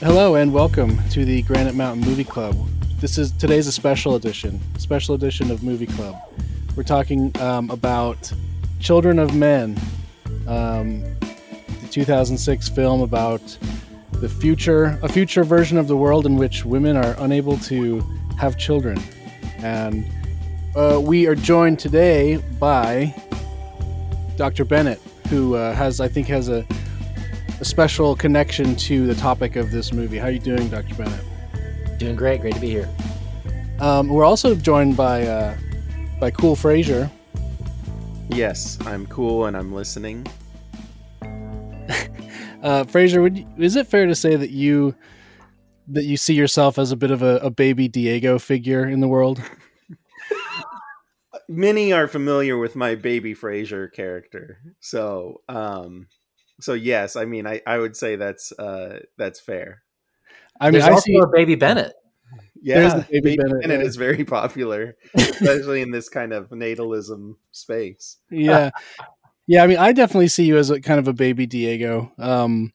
Hello and welcome to the Granite Mountain Movie Club. This is today's a special edition, special edition of Movie Club. We're talking um, about Children of Men, um, the 2006 film about the future, a future version of the world in which women are unable to have children. And uh, we are joined today by Dr. Bennett, who uh, has, I think, has a a special connection to the topic of this movie. How are you doing, Dr. Bennett? Doing great. Great to be here. Um, we're also joined by uh, by Cool Frazier. Yes, I'm cool and I'm listening. uh, Frazier, would you, is it fair to say that you that you see yourself as a bit of a, a baby Diego figure in the world? Many are familiar with my baby Frazier character, so um, so yes, I mean, I, I would say that's uh, that's fair. I mean, There's I also see a baby Bennett. Yeah, baby, baby Bennett, Bennett yeah. is very popular, especially in this kind of natalism space. Yeah, yeah. I mean, I definitely see you as a kind of a baby Diego. Um,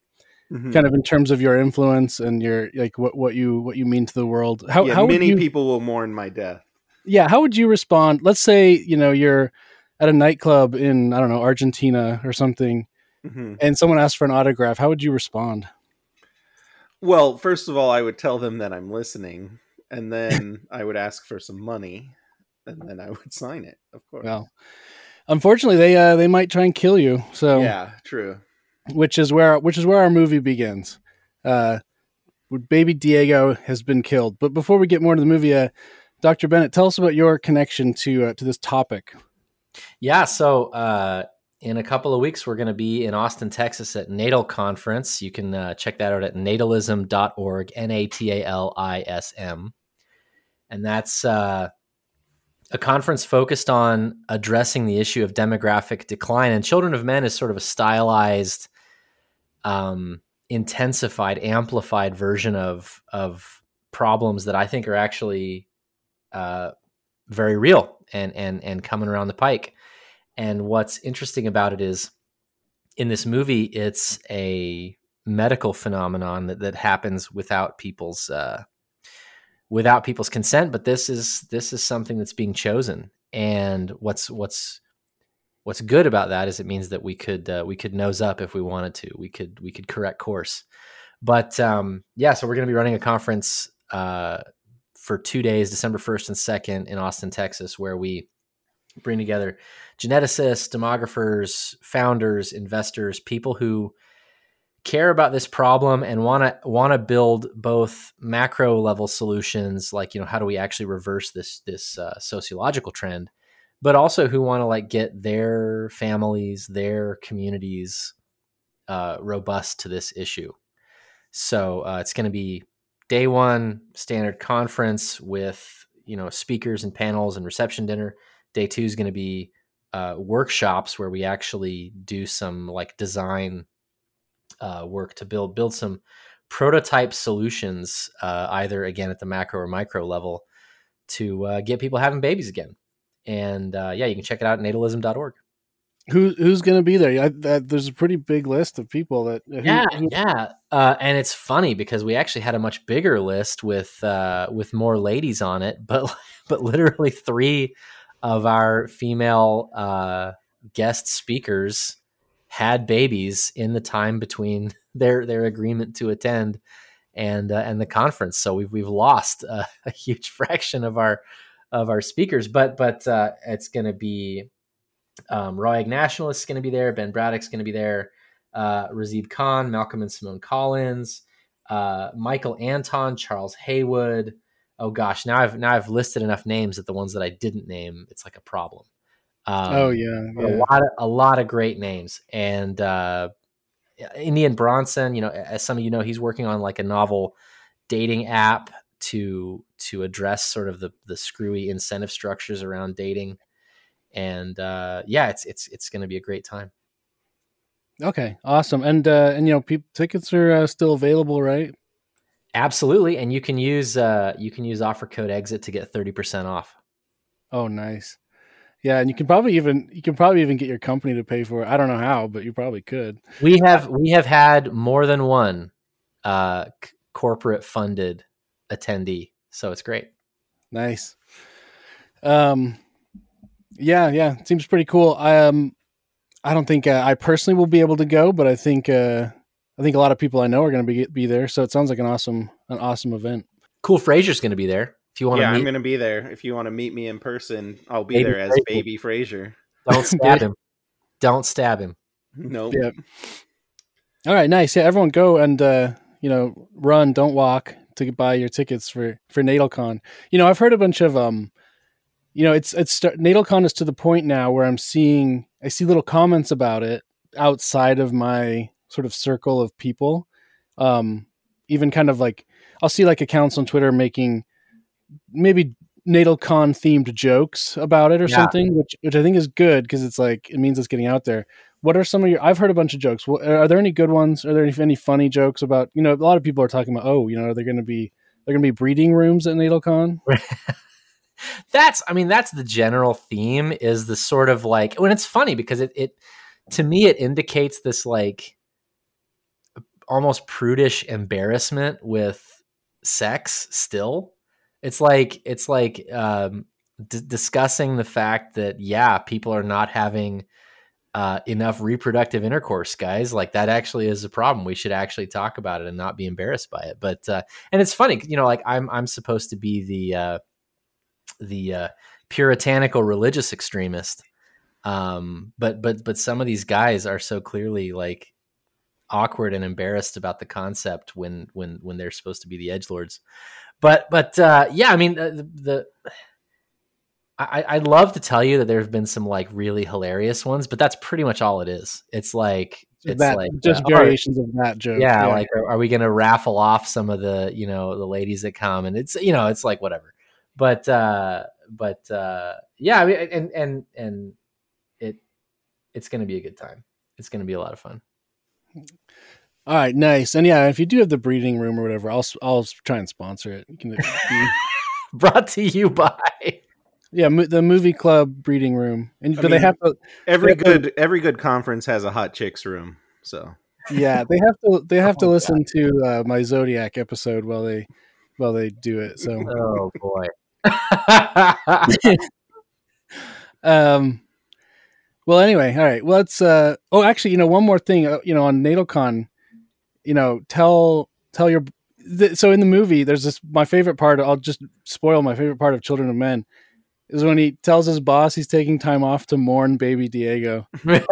mm-hmm. kind of in terms of your influence and your like what what you what you mean to the world. How yeah, how many you, people will mourn my death? Yeah, how would you respond? Let's say you know you're at a nightclub in I don't know Argentina or something mm-hmm. and someone asked for an autograph, how would you respond? Well, first of all, I would tell them that I'm listening, and then I would ask for some money, and then I would sign it. Of course. Well, unfortunately, they uh, they might try and kill you. So yeah, true. Which is where which is where our movie begins. Uh, baby Diego has been killed. But before we get more into the movie, uh, Dr. Bennett, tell us about your connection to uh, to this topic. Yeah, so uh, in a couple of weeks, we're going to be in Austin, Texas at Natal Conference. You can uh, check that out at natalism.org, N A T A L I S M. And that's uh, a conference focused on addressing the issue of demographic decline. And Children of Men is sort of a stylized, um, intensified, amplified version of, of problems that I think are actually uh, very real and, and, and coming around the pike. And what's interesting about it is in this movie, it's a medical phenomenon that, that happens without people's uh, without people's consent. But this is this is something that's being chosen. And what's what's what's good about that is it means that we could uh, we could nose up if we wanted to. We could we could correct course. But um, yeah, so we're going to be running a conference uh, for two days, December first and second in Austin, Texas, where we bring together geneticists, demographers, founders, investors, people who care about this problem and want to want to build both macro level solutions like you know how do we actually reverse this this uh, sociological trend but also who want to like get their families their communities uh, robust to this issue. So uh, it's going to be day one standard conference with you know speakers and panels and reception dinner day two is going to be uh, workshops where we actually do some like design uh, work to build build some prototype solutions, uh, either again at the macro or micro level, to uh, get people having babies again. And uh, yeah, you can check it out at natalism.org. Who who's going to be there? I, that, there's a pretty big list of people that. Who, yeah, who... yeah, uh, and it's funny because we actually had a much bigger list with with more ladies on it, but but literally three of our female uh, guest speakers had babies in the time between their their agreement to attend and uh, and the conference. So we've we've lost a, a, huge fraction of our of our speakers, but but uh, it's going to be um, Raw Egg Nationalist is going to be there, Ben Braddock's going to be there, uh, Razib Khan, Malcolm and Simone Collins, uh, Michael Anton, Charles Haywood, oh gosh, now I've now I've listed enough names that the ones that I didn't name, it's like a problem. Um, oh yeah, yeah, a lot of a lot of great names, and uh, Indian Bronson. You know, as some of you know, he's working on like a novel dating app to to address sort of the the screwy incentive structures around dating, and uh, yeah, it's it's it's going to be a great time. Okay, awesome, and uh, and you know, people, tickets are uh, still available, right? Absolutely, and you can use uh, you can use offer code exit to get thirty percent off. Oh, nice. Yeah, and you can probably even you can probably even get your company to pay for it. I don't know how, but you probably could. We have we have had more than one uh, corporate funded attendee. So it's great. Nice. Um, yeah, yeah, seems pretty cool. I um, I don't think uh, I personally will be able to go, but I think uh, I think a lot of people I know are going to be be there. So it sounds like an awesome an awesome event. Cool. Frazier's going to be there. If you want yeah, to, I'm going to be there. If you want to meet me in person, I'll be Baby there as Frazier. Baby Frazier. don't stab him. Don't stab him. Nope. Yeah. All right, nice. Yeah, everyone go and uh, you know run, don't walk to buy your tickets for for NatalCon. You know, I've heard a bunch of um, you know, it's it's start, NatalCon is to the point now where I'm seeing I see little comments about it outside of my sort of circle of people. Um, even kind of like I'll see like accounts on Twitter making maybe NatalCon themed jokes about it or Yeah. something, which which I think is good because it's like it means it's getting out there. What are some of your? I've heard a bunch of jokes. Are there any good ones? Are there any, any funny jokes about? You know, a lot of people are talking about. Oh, you know, are there going to be they're going to be breeding rooms at NatalCon? that's i mean that's the general theme is the sort of like when it's funny because it, it to me it indicates this like almost prudish embarrassment with sex still. It's like it's like um d- discussing the fact that yeah people are not having uh, enough reproductive intercourse guys. Like that actually is a problem. We should actually talk about it and not be embarrassed by it. But uh and it's funny you know like i'm i'm supposed to be the uh the uh, puritanical religious extremist. Um, but but but some of these guys are so clearly like awkward and embarrassed about the concept when when when they're supposed to be the edge lords. But but uh, yeah, I mean the, the I, I'd love to tell you that there have been some like really hilarious ones, but that's pretty much all it is. It's like it's that like just uh, variations of that joke. yeah, like are, are we going to raffle off some of the you know the ladies that come and it's you know it's like whatever but uh but uh yeah I mean and and and it it's going to be a good time it's going to be a lot of fun All right, nice. And yeah, if you do have the breeding room or whatever, I'll I'll try and sponsor it. You can be, brought to you by yeah, mo- the movie club breeding room. And I do they have to? Every Yeah, but- good every good conference has a hot chicks room. So Yeah, they have to. They have to Oh, God. listen to uh, my Zodiac episode while they while they do it. So. oh boy Um, well, anyway, all right. Well, let's. Uh, oh, actually, you know, one more thing. Uh, you know, on NatalCon, you know, tell tell your. Th- so in the movie, there's this. My favorite part. I'll just spoil my favorite part of Children of Men is when he tells his boss he's taking time off to mourn baby Diego. Which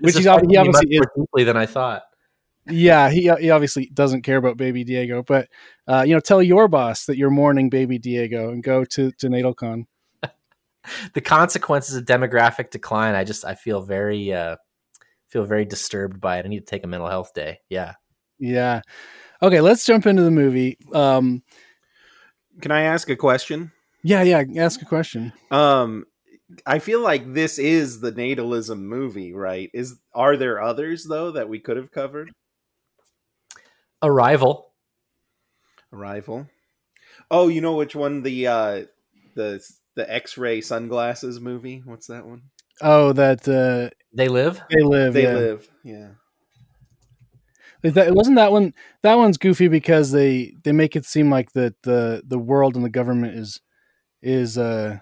Which he's ob- he obviously much more deeply than I thought. Yeah, he he obviously doesn't care about baby Diego, but uh, you know, tell your boss that you're mourning baby Diego and go to to NatalCon. The consequences of demographic decline. I just I feel very uh feel very disturbed by it. I need to take a mental health day. Yeah. Yeah. Okay, let's jump into the movie. Um, can I ask a question? yeah, yeah. Ask a question. Um I feel like this is the natalism movie, right? Is are there others though that we could have covered? Arrival. Arrival. Oh, you know which one the uh the the X-ray sunglasses movie? What's that one? Oh, that uh, They live. they live. They yeah. live. Yeah. That, wasn't that one. That one's goofy because they they make it seem like that the the world and the government is is uh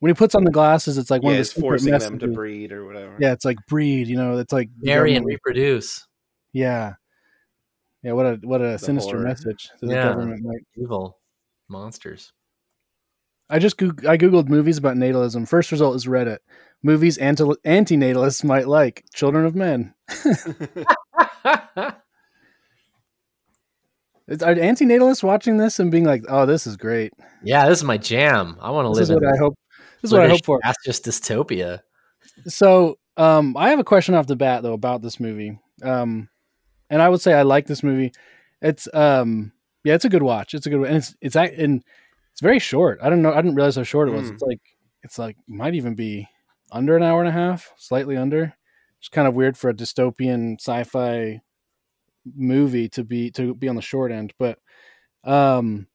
when he puts on the glasses, it's like one yeah, of the it's secret forcing them to breed or whatever. Yeah, it's like breed. You know, it's like the Marry and reproduce. Yeah, yeah. What a what a sinister horror. message that the Yeah. government might Evil monsters. I just Goog- I googled movies about natalism. First result is Reddit. Movies anti anti-natalists might like Children of Men. Are anti-natalists watching this and being like, "Oh, this is great. yeah, this is my jam. I want to This live is what I hope. This is what I hope for." That's just dystopia. So, um, I have a question off the bat though about this movie. Um, and I would say I like this movie. It's um, yeah, it's a good watch. It's a good, and it's it's and it's very short. I don't know. I didn't realize how short it was. Mm. It's like it's like might even be under an hour and a half, slightly under. It's kind of weird for a dystopian sci-fi movie to be to be on the short end, but um,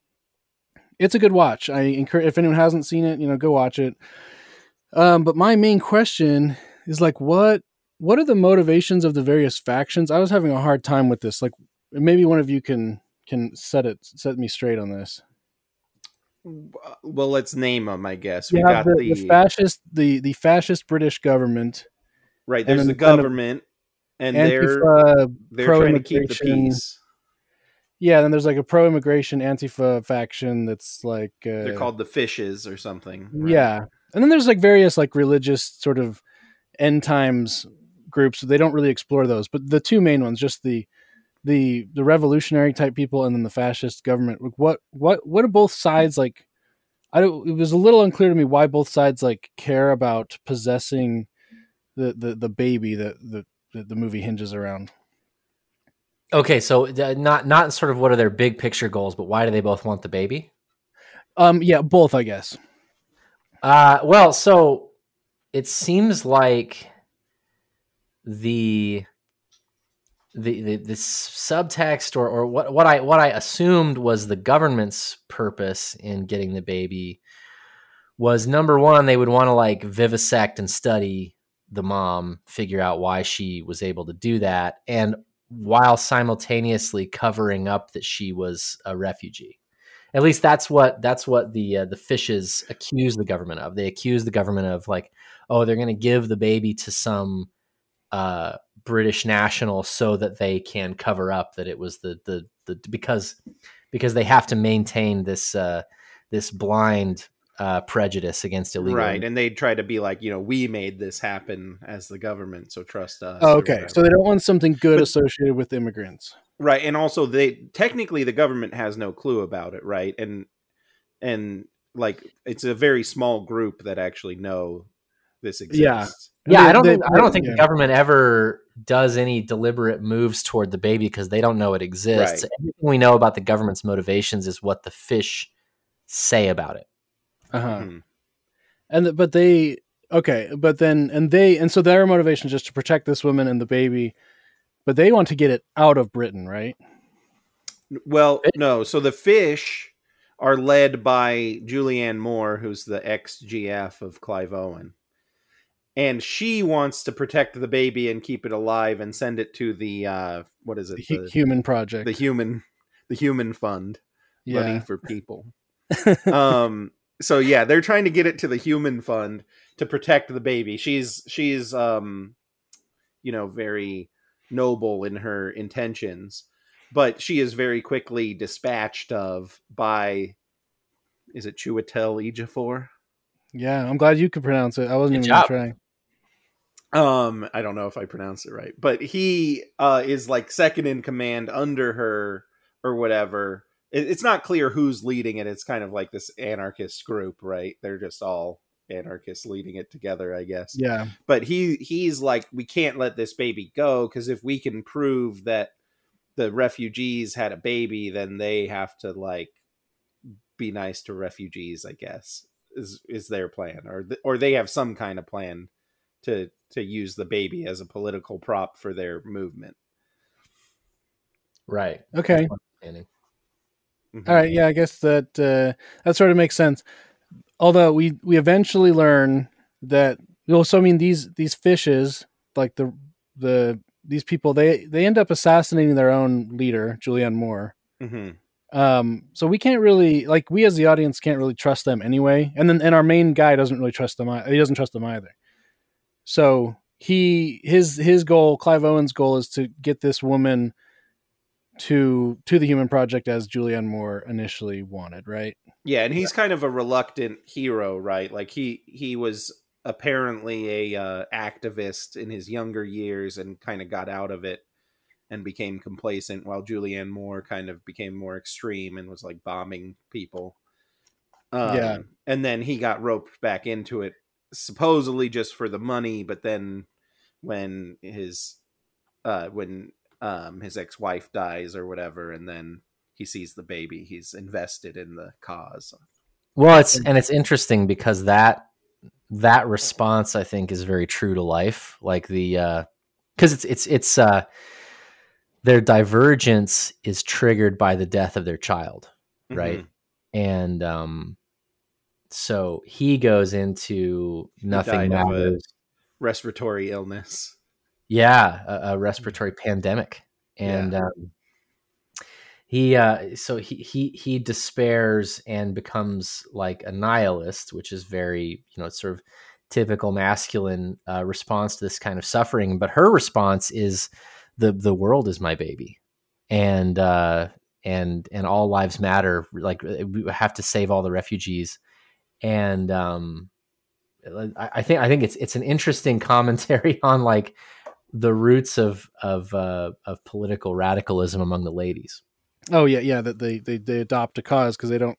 it's a good watch. I encourage if anyone hasn't seen it, you know, go watch it. Um, but my main question is like, what what are the motivations of the various factions? I was having a hard time with this. Like, maybe one of you can can set it set me straight on this. Well, let's name them. I guess we got the, the, the, fascist the the fascist British government. Right. There's the government, and they're they're trying to keep the peace. Yeah, then there's like a pro-immigration Antifa faction that's like uh, they're called the Fishes or something. Right? Yeah, and then there's like various like religious sort of end times groups. They don't really explore those, but the two main ones, just the the the revolutionary type people and then the fascist government. What what what do both sides like? I don't, it was a little unclear to me why both sides like care about possessing the the, the baby that the, the movie hinges around. Okay, so uh, not not sort of what are their big picture goals, but why do they both want the baby? Um, yeah, both, I guess. Uh, well, so it seems like the the the, subtext or or what what I what I assumed was the government's purpose in getting the baby was number one they would want to like vivisect and study the mom, figure out why she was able to do that, and while simultaneously covering up that she was a refugee. At least that's what that's what the uh, the fishes accuse the government of. They accuse the government of like, oh, they're going to give the baby to some uh, British national so that they can cover up that it was the the the because because they have to maintain this uh, this blind uh, prejudice against illegal. Right, and they try to be like, you know, we made this happen as the government, so trust us. Oh, okay, so they don't want something good but, associated with immigrants. Right, and also they technically the government has no clue about it, right? And and like it's a very small group that actually know this exists. Yeah. Yeah, they, I don't. They, think, I don't think yeah. the government ever does any deliberate moves toward the baby because they don't know it exists. Right. Everything we know about the government's motivations is what the fish say about it. Uh huh. Hmm. And the, but they okay, but then and they and so their motivation is just to protect this woman and the baby, but they want to get it out of Britain, right? Well, no. So the fish are led by Julianne Moore, who's the ex GF of Clive Owen. And she wants to protect the baby and keep it alive and send it to the uh, what is it? The, the human project. The human the human fund. Yeah. Money for people. um so yeah, they're trying to get it to the human fund to protect the baby. She's she's um you know very noble in her intentions, but she is very quickly dispatched of by is it Chiwetel Ejiofor? Yeah, I'm glad you could pronounce it. I wasn't Good even trying. Um, I don't know if I pronounce it right, but he uh is like second in command under her or whatever it's not clear who's leading it. It's kind of like this anarchist group, right? They're just all anarchists leading it together, I guess. Yeah. But he he's like, we can't let this baby go because if we can prove that the refugees had a baby, then they have to like be nice to refugees. I guess is is their plan, or th- or they have some kind of plan to to use the baby as a political prop for their movement. Right. Okay. Mm-hmm. All right, yeah, I guess that uh, that sort of makes sense. Although we we eventually learn that well, so I mean these these fishes like the the these people they they end up assassinating their own leader Julianne Moore. Mm-hmm. Um, so we can't really like we as the audience can't really trust them anyway, and then and our main guy doesn't really trust them. He doesn't trust them either. So he his his goal, Clive Owen's goal, is to get this woman to to the Human Project as Julianne Moore initially wanted, right? Yeah, and he's kind of a reluctant hero, right? Like he he was apparently a uh, activist in his younger years and kind of got out of it and became complacent while Julianne Moore kind of became more extreme and was like bombing people. Um, yeah. And then he got roped back into it supposedly just for the money, but then when his uh when um, his ex-wife dies or whatever, and then he sees the baby. He's invested in the cause. Well, it's and it's interesting because that that response I think is very true to life. Like the because uh, it's it's it's uh, their divergence is triggered by the death of their child, right? Mm-hmm. And um, so he goes into nothing matters. Respiratory illness. Yeah, a, a respiratory pandemic, and yeah. um, he uh, so he he he despairs and becomes like a nihilist, which is very you know sort of typical masculine uh, response to this kind of suffering. But her response is the the world is my baby, and uh, and and all lives matter. Like we have to save all the refugees, and um, I, think I think it's it's an interesting commentary on like the roots of of uh, of political radicalism among the ladies. Oh yeah, yeah. That they, they they adopt a cause because they don't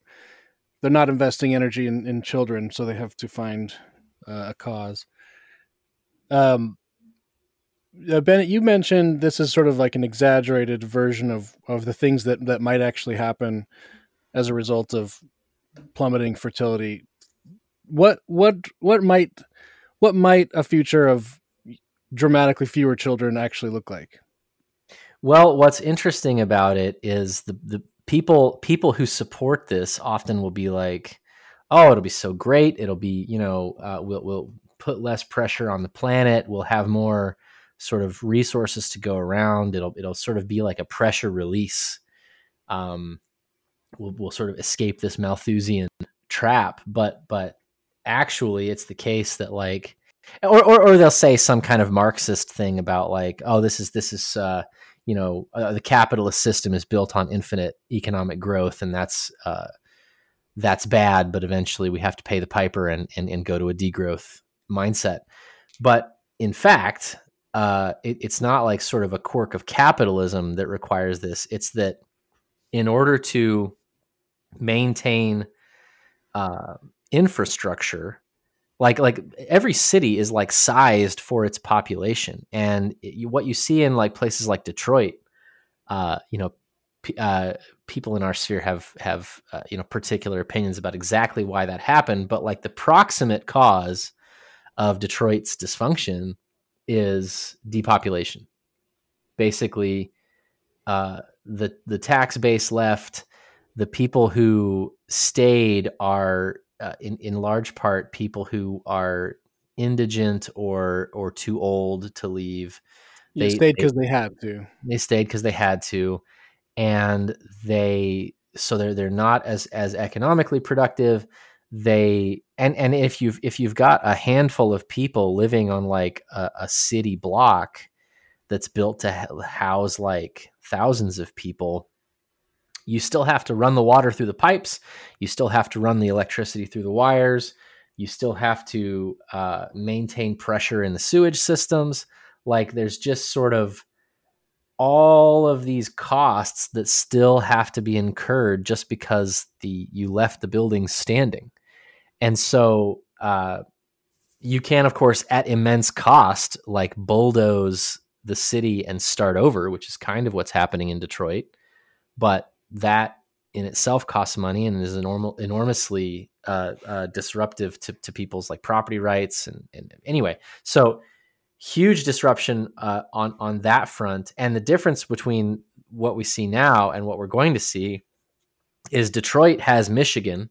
they're not investing energy in, in children, so they have to find uh, a cause. Um, uh, Bennett, you mentioned this is sort of like an exaggerated version of of the things that that might actually happen as a result of plummeting fertility. What what what might what might a future of dramatically fewer children actually look like? Well, what's interesting about it is the the people people who support this often will be like, "Oh, it'll be so great. It'll be you know uh, we'll we'll put less pressure on the planet. We'll have more sort of resources to go around. It'll it'll sort of be like a pressure release. Um, we'll we'll sort of escape this Malthusian trap. But but actually, it's the case that like." Or, or, or they'll say some kind of Marxist thing about like, oh, this is this is uh, you know uh, the capitalist system is built on infinite economic growth and that's uh, that's bad but eventually we have to pay the piper and, and, and go to a degrowth mindset but in fact uh, it, it's not like sort of a quirk of capitalism that requires this it's that in order to maintain uh, infrastructure like like every city is like sized for its population. And it, what you see in like places like detroit uh, you know p- uh, people in our sphere have have uh, you know particular opinions about exactly why that happened. But like the proximate cause of detroit's dysfunction is depopulation. Basically uh, the the tax base left. The people who stayed are uh, in in large part people who are indigent or or too old to leave. They, they stayed because they, they, had to. They stayed because they had to, and they so they're they're not as as economically productive. They and and if you've if you've got a handful of people living on like a, a city block that's built to house like thousands of people you still have to run the water through the pipes. You still have to run the electricity through the wires. You still have to uh, maintain pressure in the sewage systems. Like there's just sort of all of these costs that still have to be incurred just because the you left the building standing. And so uh, you can, of course, at immense cost, like bulldoze the city and start over, which is kind of what's happening in Detroit. But that in itself costs money and is enorm- enormously uh, uh, disruptive to, to people's like property rights and, and anyway so huge disruption uh, on on that front. And the difference between what we see now and what we're going to see is detroit has michigan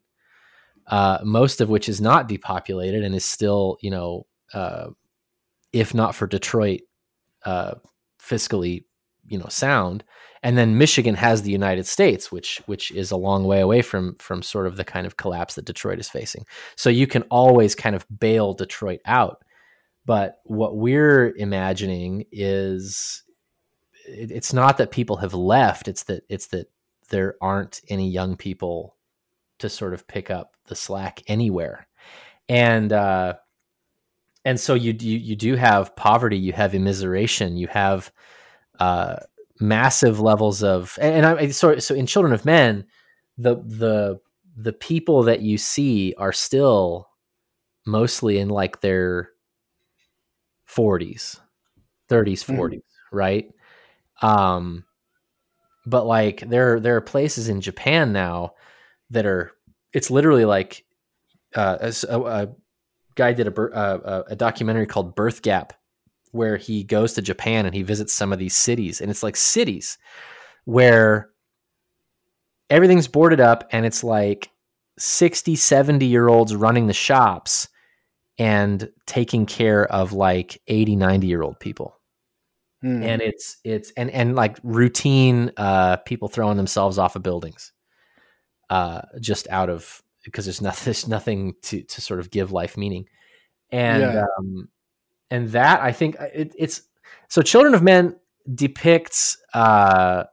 uh, most of which is not depopulated and is still you know uh, if not for detroit uh, fiscally you know sound and then Michigan has the United States, which which is a long way away from from sort of the kind of collapse that Detroit is facing. So you can always kind of bail Detroit out. But what we're imagining is it, it's not that people have left; it's that it's that there aren't any young people to sort of pick up the slack anywhere, and uh, and so you, you you do have poverty, you have immiseration, you have uh, massive levels of and, I so so in Children of Men, the the the people that you see are still mostly in like their 40s 30s 40s mm. right um but like there there are places in Japan now that are it's literally like uh, a, a, guy did a, a, a documentary called Birth Gap where he goes to Japan and he visits some of these cities. And it's like cities where everything's boarded up and it's like 60, 70 year olds running the shops and taking care of like 80, 90 year old people. Hmm. and it's it's and and like routine uh people throwing themselves off of buildings uh just out of because there's nothing there's nothing to to sort of give life meaning and Yeah. um and that i think uh, it, it's so children of men depicts uh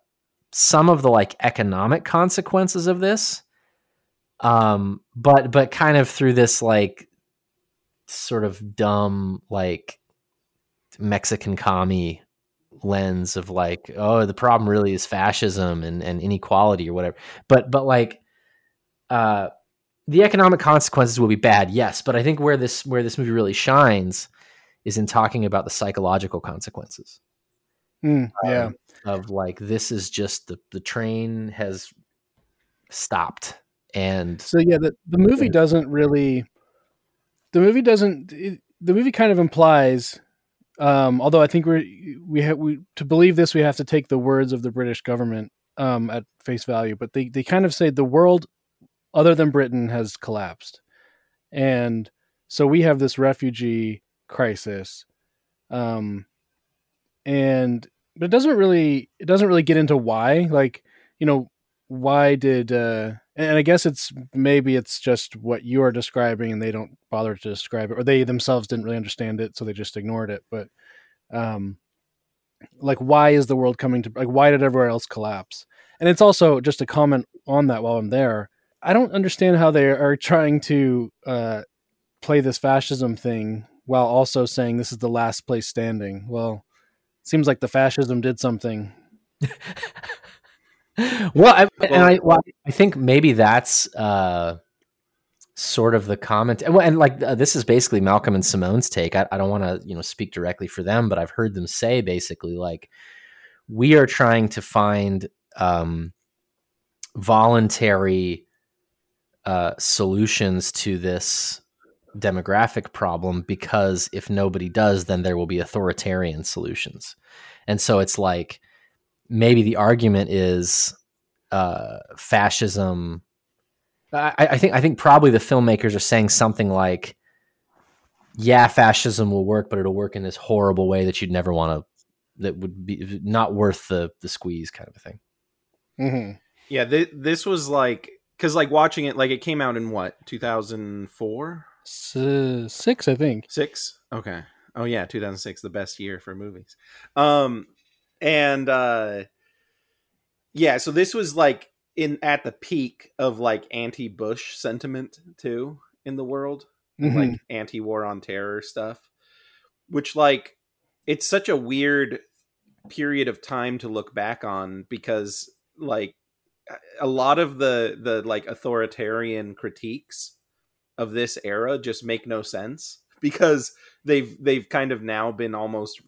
some of the like economic consequences of this um but but kind of through this like sort of dumb like mexican commie lens of like oh the problem really is fascism and, and inequality or whatever. But but like uh the economic consequences will be bad yes but i think where this where this movie really shines is in talking about the psychological consequences Hmm. yeah. um, of like this is just the the train has stopped and So yeah, the, the movie doesn't really. The movie doesn't. It, the movie kind of implies, um, although I think we we have we to believe this we have to take the words of the British government um, at face value. But they they kind of say the world, other than Britain, has collapsed, and so we have this refugee crisis, um, and but it doesn't really it doesn't really get into why like you know why did uh and i guess it's maybe it's just what you are describing and they don't bother to describe it or they themselves didn't really understand it so they just ignored it but um like why is the world coming to like why did everywhere else collapse? And it's also just a comment on that while i'm there. I don't understand how they are trying to uh play this fascism thing while also saying this is the last place standing well seems like the fascism did something well, I, and I, well, I think maybe that's uh, sort of the comment. And, and like uh, this is basically Malcolm and Simone's take. I, I don't want to you know speak directly for them, but I've heard them say basically like we are trying to find um, voluntary uh, solutions to this demographic problem because if nobody does, then there will be authoritarian solutions. And so it's like maybe the argument is uh, fascism. I, I think I think probably the filmmakers are saying something like, "Yeah, fascism will work, but it'll work in this horrible way that you'd never want to. That would be not worth the the squeeze, kind of a thing." mm-hmm. Yeah, th- this was like because like watching it, like it came out in what 2004, six i think six. Okay. Oh yeah, 2006, the best year for movies. Um, and uh, yeah, so this was like in at the peak of like anti-Bush sentiment too in the world. Mhm. like anti-war on terror stuff which like it's such a weird period of time to look back on because like a lot of the the like authoritarian critiques of this era just make no sense because they've they've kind of now been almost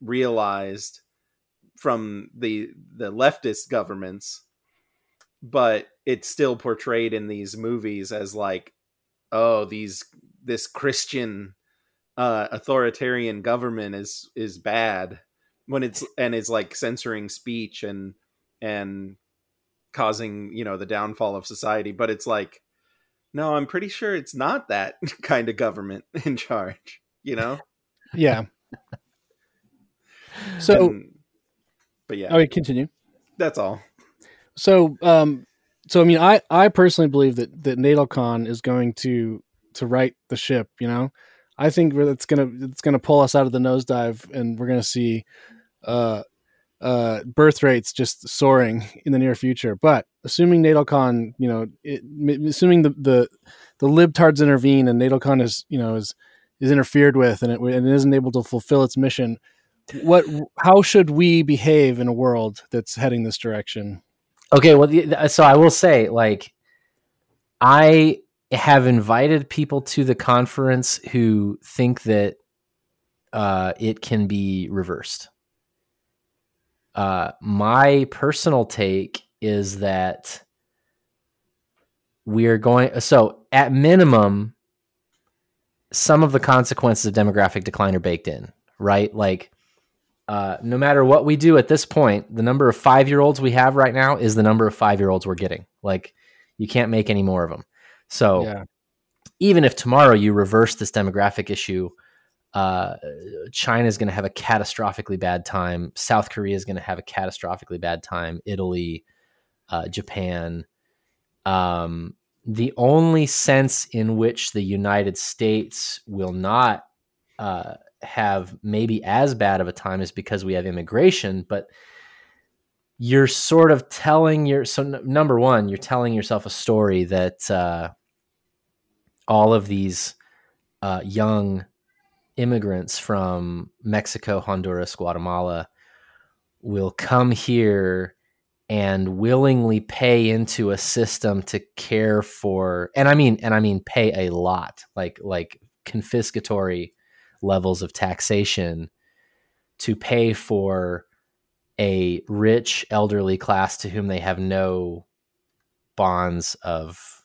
realized from the the leftist governments but it's still portrayed in these movies as like oh these this christian uh authoritarian government is is bad when it's and it's like censoring speech and and causing you know the downfall of society. But it's like no i'm pretty sure it's not that kind of government in charge you know? Yeah. So And- but yeah. Oh wait, continue. That's all. So um so i mean i i personally believe that that khan is going to to right the ship you know? I think it's gonna it's gonna pull us out of the nosedive and we're gonna see uh uh birth rates just soaring in the near future but assuming NatalCon, you know it, assuming the the the libtards intervene and NatalCon is you know is is interfered with and it, and it isn't able to fulfill its mission what how should we behave in a world that's heading this direction Okay, well, so I will say, like, I have invited people to the conference who think that uh, it can be reversed. Uh, my personal take is that we are going. So, at minimum, some of the consequences of demographic decline are baked in, right? Like, uh, no matter what we do at this point, the number of five year olds we have right now is the number of five year olds we're getting. Like, you can't make any more of them. So, yeah even if tomorrow you reverse this demographic issue, uh, China is going to have a catastrophically bad time. South Korea is going to have a catastrophically bad time. Italy, uh, Japan. Um, the only sense in which the United States will not uh, have maybe as bad of a time is because we have immigration, but you're sort of telling your so n- number one, you're telling yourself a story that uh, all of these uh, young immigrants from Mexico, Honduras, Guatemala will come here and willingly pay into a system to care for and I mean and I mean pay a lot like like confiscatory levels of taxation to pay for a rich elderly class to whom they have no bonds of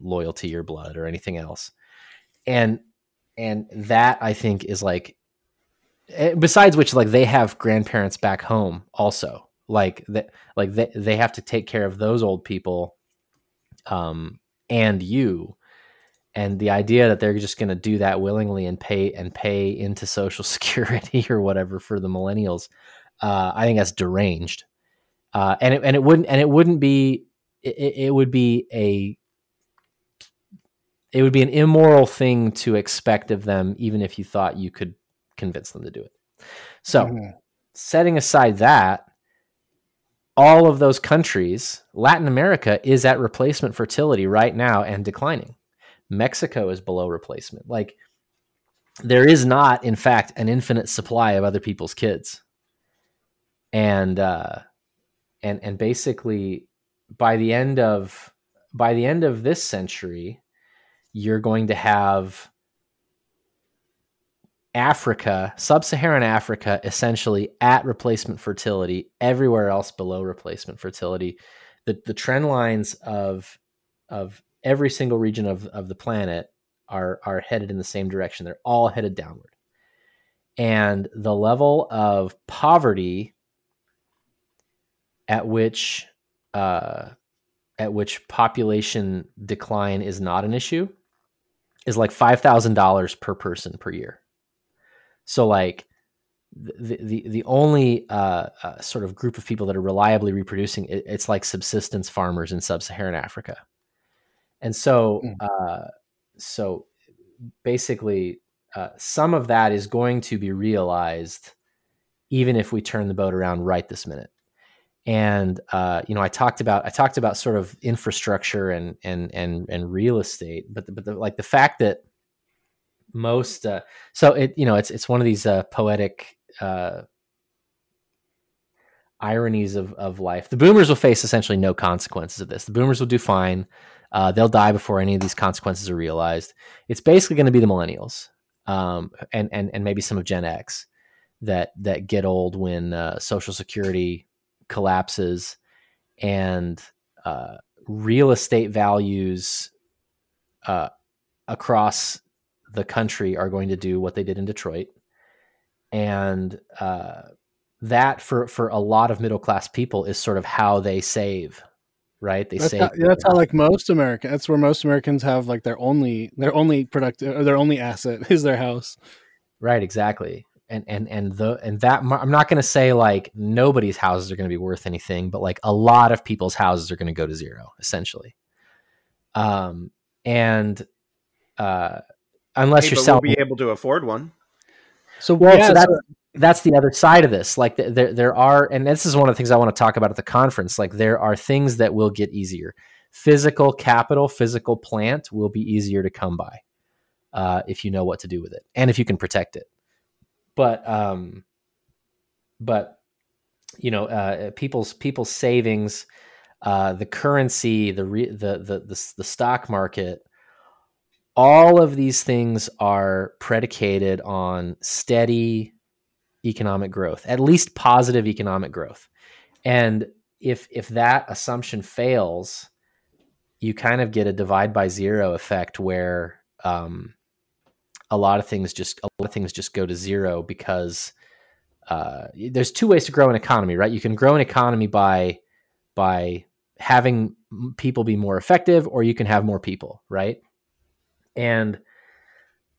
loyalty or blood or anything else. And and that I think is like eh, besides which like they have grandparents back home also. Like that like they, they have to take care of those old people um and you. And the idea that they're just going to do that willingly and pay and pay into social security or whatever for the millennials uh, i think that's deranged. Uh, and it, and it wouldn't and it wouldn't be it, it would be a it would be an immoral thing to expect of them even if you thought you could convince them to do it so mm-hmm. setting aside that all of those countries, Latin America is at replacement fertility right now and declining. Mexico is below replacement. Like there is not, in fact, an infinite supply of other people's kids. And uh, and and basically by the end of by the end of this century, you're going to have Africa, sub Saharan Africa, essentially at replacement fertility, everywhere else below replacement fertility. The, the trend lines of, of every single region of, of the planet are, are headed in the same direction. They're all headed downward. And the level of poverty at which uh, at which population decline is not an issue is like five thousand dollars per person per year. So like the the the only uh, uh, sort of group of people that are reliably reproducing it, it's like subsistence farmers in sub-Saharan Africa, and so mm. uh, so basically uh, some of that is going to be realized even if we turn the boat around right this minute. And uh, you know, I talked about I talked about sort of infrastructure and and and and real estate, but the, but the, like the fact that most uh, so it you know it's it's one of these uh, poetic uh, ironies of of life. The boomers will face essentially no consequences of this. The boomers will do fine. Uh, they'll die before any of these consequences are realized. It's basically going to be the millennials um, and and and maybe some of Gen X that that get old when uh, Social Security collapses and uh, real estate values uh, across the country are going to do what they did in Detroit, and uh, that for for a lot of middle class people is sort of how they save, right? They that's save. How, that's how like most Americans. That's where most Americans have like their only their only productive or their only asset is their house. Right. Exactly. And and and the and that I'm not going to say like nobody's houses are going to be worth anything, but like a lot of people's houses are going to go to zero essentially. Um and uh unless hey, you're selling, we'll be able to afford one. So well, yeah, so that's, that's the other side of this. Like there, there are, and this is one of the things I want to talk about at the conference. Like there are things that will get easier. Physical capital, physical plant will be easier to come by uh, if you know what to do with it and if you can protect it. But, um, but you know, uh, people's people's savings, uh, the currency, the, re- the the the the stock market all of these things are predicated on steady economic growth, at least positive economic growth. And if if that assumption fails, you kind of get a divide by zero effect where um, a lot of things just a lot of things just go to zero because uh, there's two ways to grow an economy, right? You can grow an economy by by having people be more effective, or you can have more people, right? And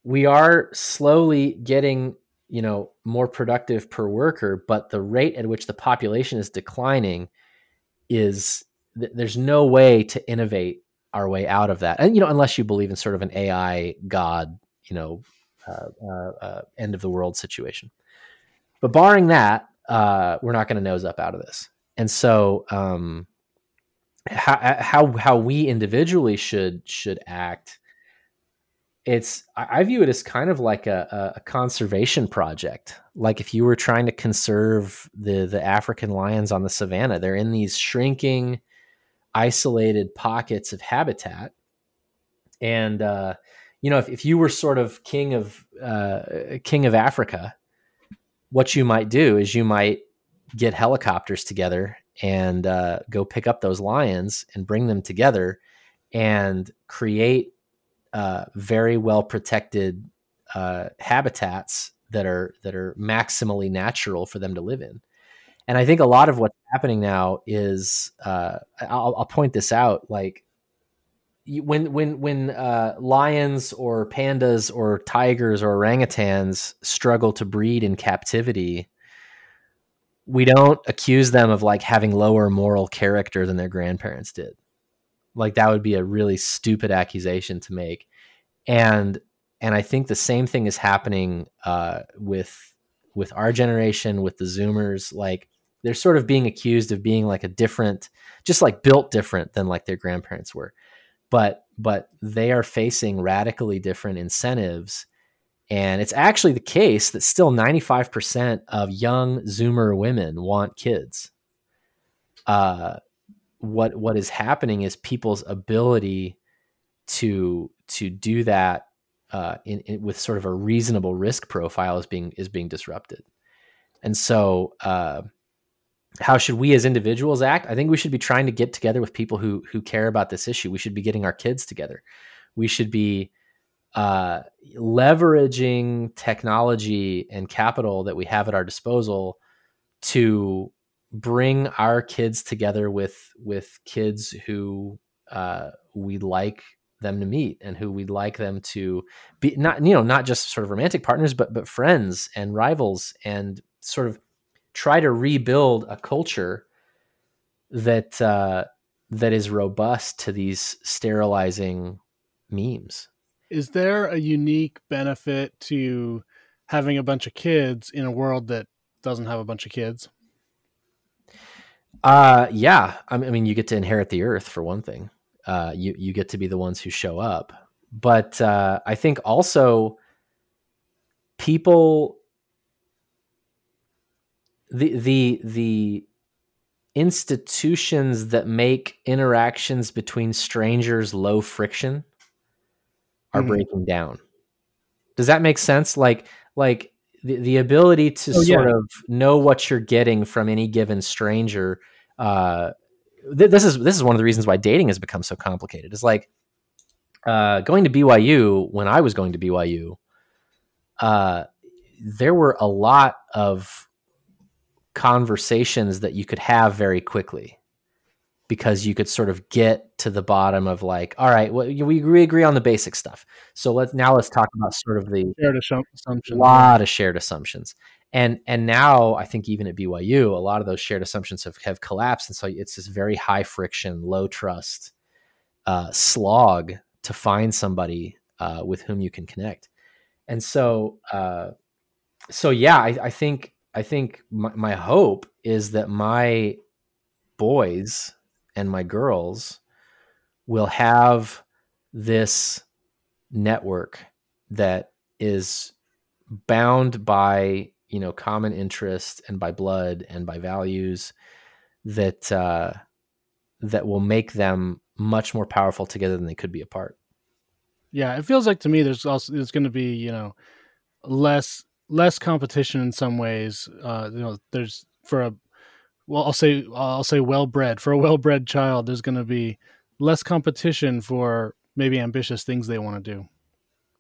we are slowly getting you know more productive per worker but the rate at which the population is declining is th- there's no way to innovate our way out of that and you know unless you believe in sort of an ai god you know uh, uh, uh, end of the world situation but barring that uh, we're not going to nose up out of this and so um, how, how how we individually should should act it's I view it as kind of like a, a, conservation project. Like if you were trying to conserve the the African lions on the savannah, they're in these shrinking, isolated pockets of habitat. And uh, you know, if, if you were sort of king of uh, king of Africa, what you might do is you might get helicopters together and uh, go pick up those lions and bring them together and create uh, very well protected uh, habitats that are that are maximally natural for them to live in. And I think a lot of what's happening now is uh, I'll, I'll, point this out like when when when uh, lions or pandas or tigers or orangutans struggle to breed in captivity we don't accuse them of like having lower moral character than their grandparents did. Like that would be a really stupid accusation to make. And and i think the same thing is happening uh, with with our generation with the zoomers. Like they're sort of being accused of being like a different just like built different than like their grandparents were but but they are facing radically different incentives and it's actually the case that still 95% of young zoomer women want kids uh, what what is happening is people's ability to to do that uh, in, in, with sort of a reasonable risk profile is being is being disrupted. And so, uh, how should we as individuals act? I think we should be trying to get together with people who who care about this issue. We should be getting our kids together. We should be uh, leveraging technology and capital that we have at our disposal to bring our kids together with with kids who uh, we like them to meet and who we'd like them to be not you know not just sort of romantic partners but but friends and rivals and sort of try to rebuild a culture that uh, that is robust to these sterilizing memes. Is there a unique benefit to having a bunch of kids in a world that doesn't have a bunch of kids? Uh, yeah. I mean, you get to inherit the earth for one thing. Uh, you you get to be the ones who show up. But uh, I think also people the the the institutions that make interactions between strangers low friction are mm-hmm. breaking down. Does that make sense? Like like the, the ability to oh, sort yeah. of know what you're getting from any given stranger uh, th- this is this is one of the reasons why dating has become so complicated. It's like uh, going to BYU when I was going to BYU. Uh, there were a lot of conversations that you could have very quickly because you could sort of get to the bottom of like, all right, well, we we agree on the basic stuff. So let's now let's talk about sort of the shared assumptions. A lot of shared assumptions and and now I think even at BYU, a lot of those shared assumptions have have collapsed, and so it's this very high friction, low trust uh, slog to find somebody uh, with whom you can connect. And so, uh, so yeah, I, I, think I think my, my hope is that my boys and my girls will have this network that is bound by you know common interest and by blood and by values that uh, that will make them much more powerful together than they could be apart. Yeah, it feels like to me there's also there's going to be you know less less competition in some ways. Uh, you know, there's for a well, I'll say I'll say well bred for a well bred child. There's going to be less competition for maybe ambitious things they want to do.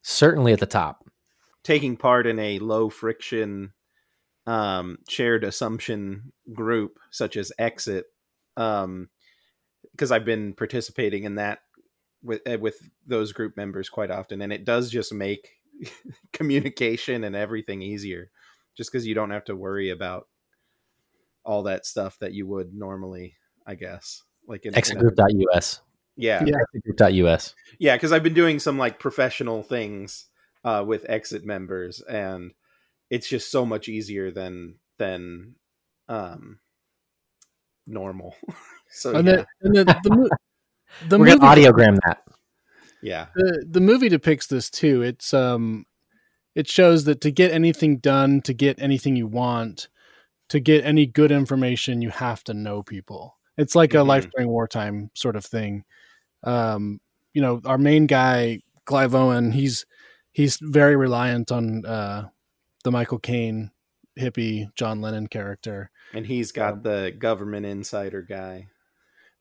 Certainly at the top. Taking part in a low friction um, shared assumption group such as Exit, um, because I've been participating in that with eh, with those group members quite often, and it does just make communication and everything easier just because you don't have to worry about all that stuff that you would normally, I guess. Like in, in Exitgroup.us. yeah, Yeah. Exitgroup.us. yeah, because I've been doing some like professional things uh, with exit members, and it's just so much easier than than um, normal. so And yeah, the, and the, the, the We're gonna audiogram that. Yeah, the, the movie depicts this too. It's um, it shows that to get anything done, to get anything you want, to get any good information, you have to know people. It's like a Mhm. life during wartime sort of thing. Um, you know, our main guy, Clive Owen, he's he's very reliant on uh, the Michael Caine hippie John Lennon character. and he's got Um, the government insider guy.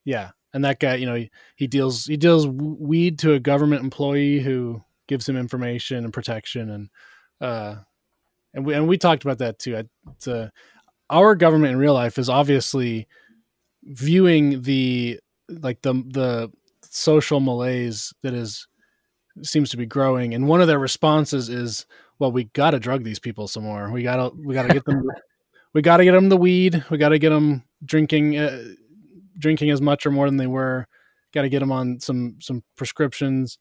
Yeah, and that guy, you know, he, he deals he deals weed to a government employee who gives him information and protection, and uh, and we and we talked about that too. It's, uh, our government in real life is obviously viewing the like the the social malaise that is seems to be growing, and one of their responses is, "Well, we got to drug these people some more. We got to we got to get them." We got to get them the weed. We got to get them drinking, uh, drinking as much or more than they were. Got to get them on some some prescriptions.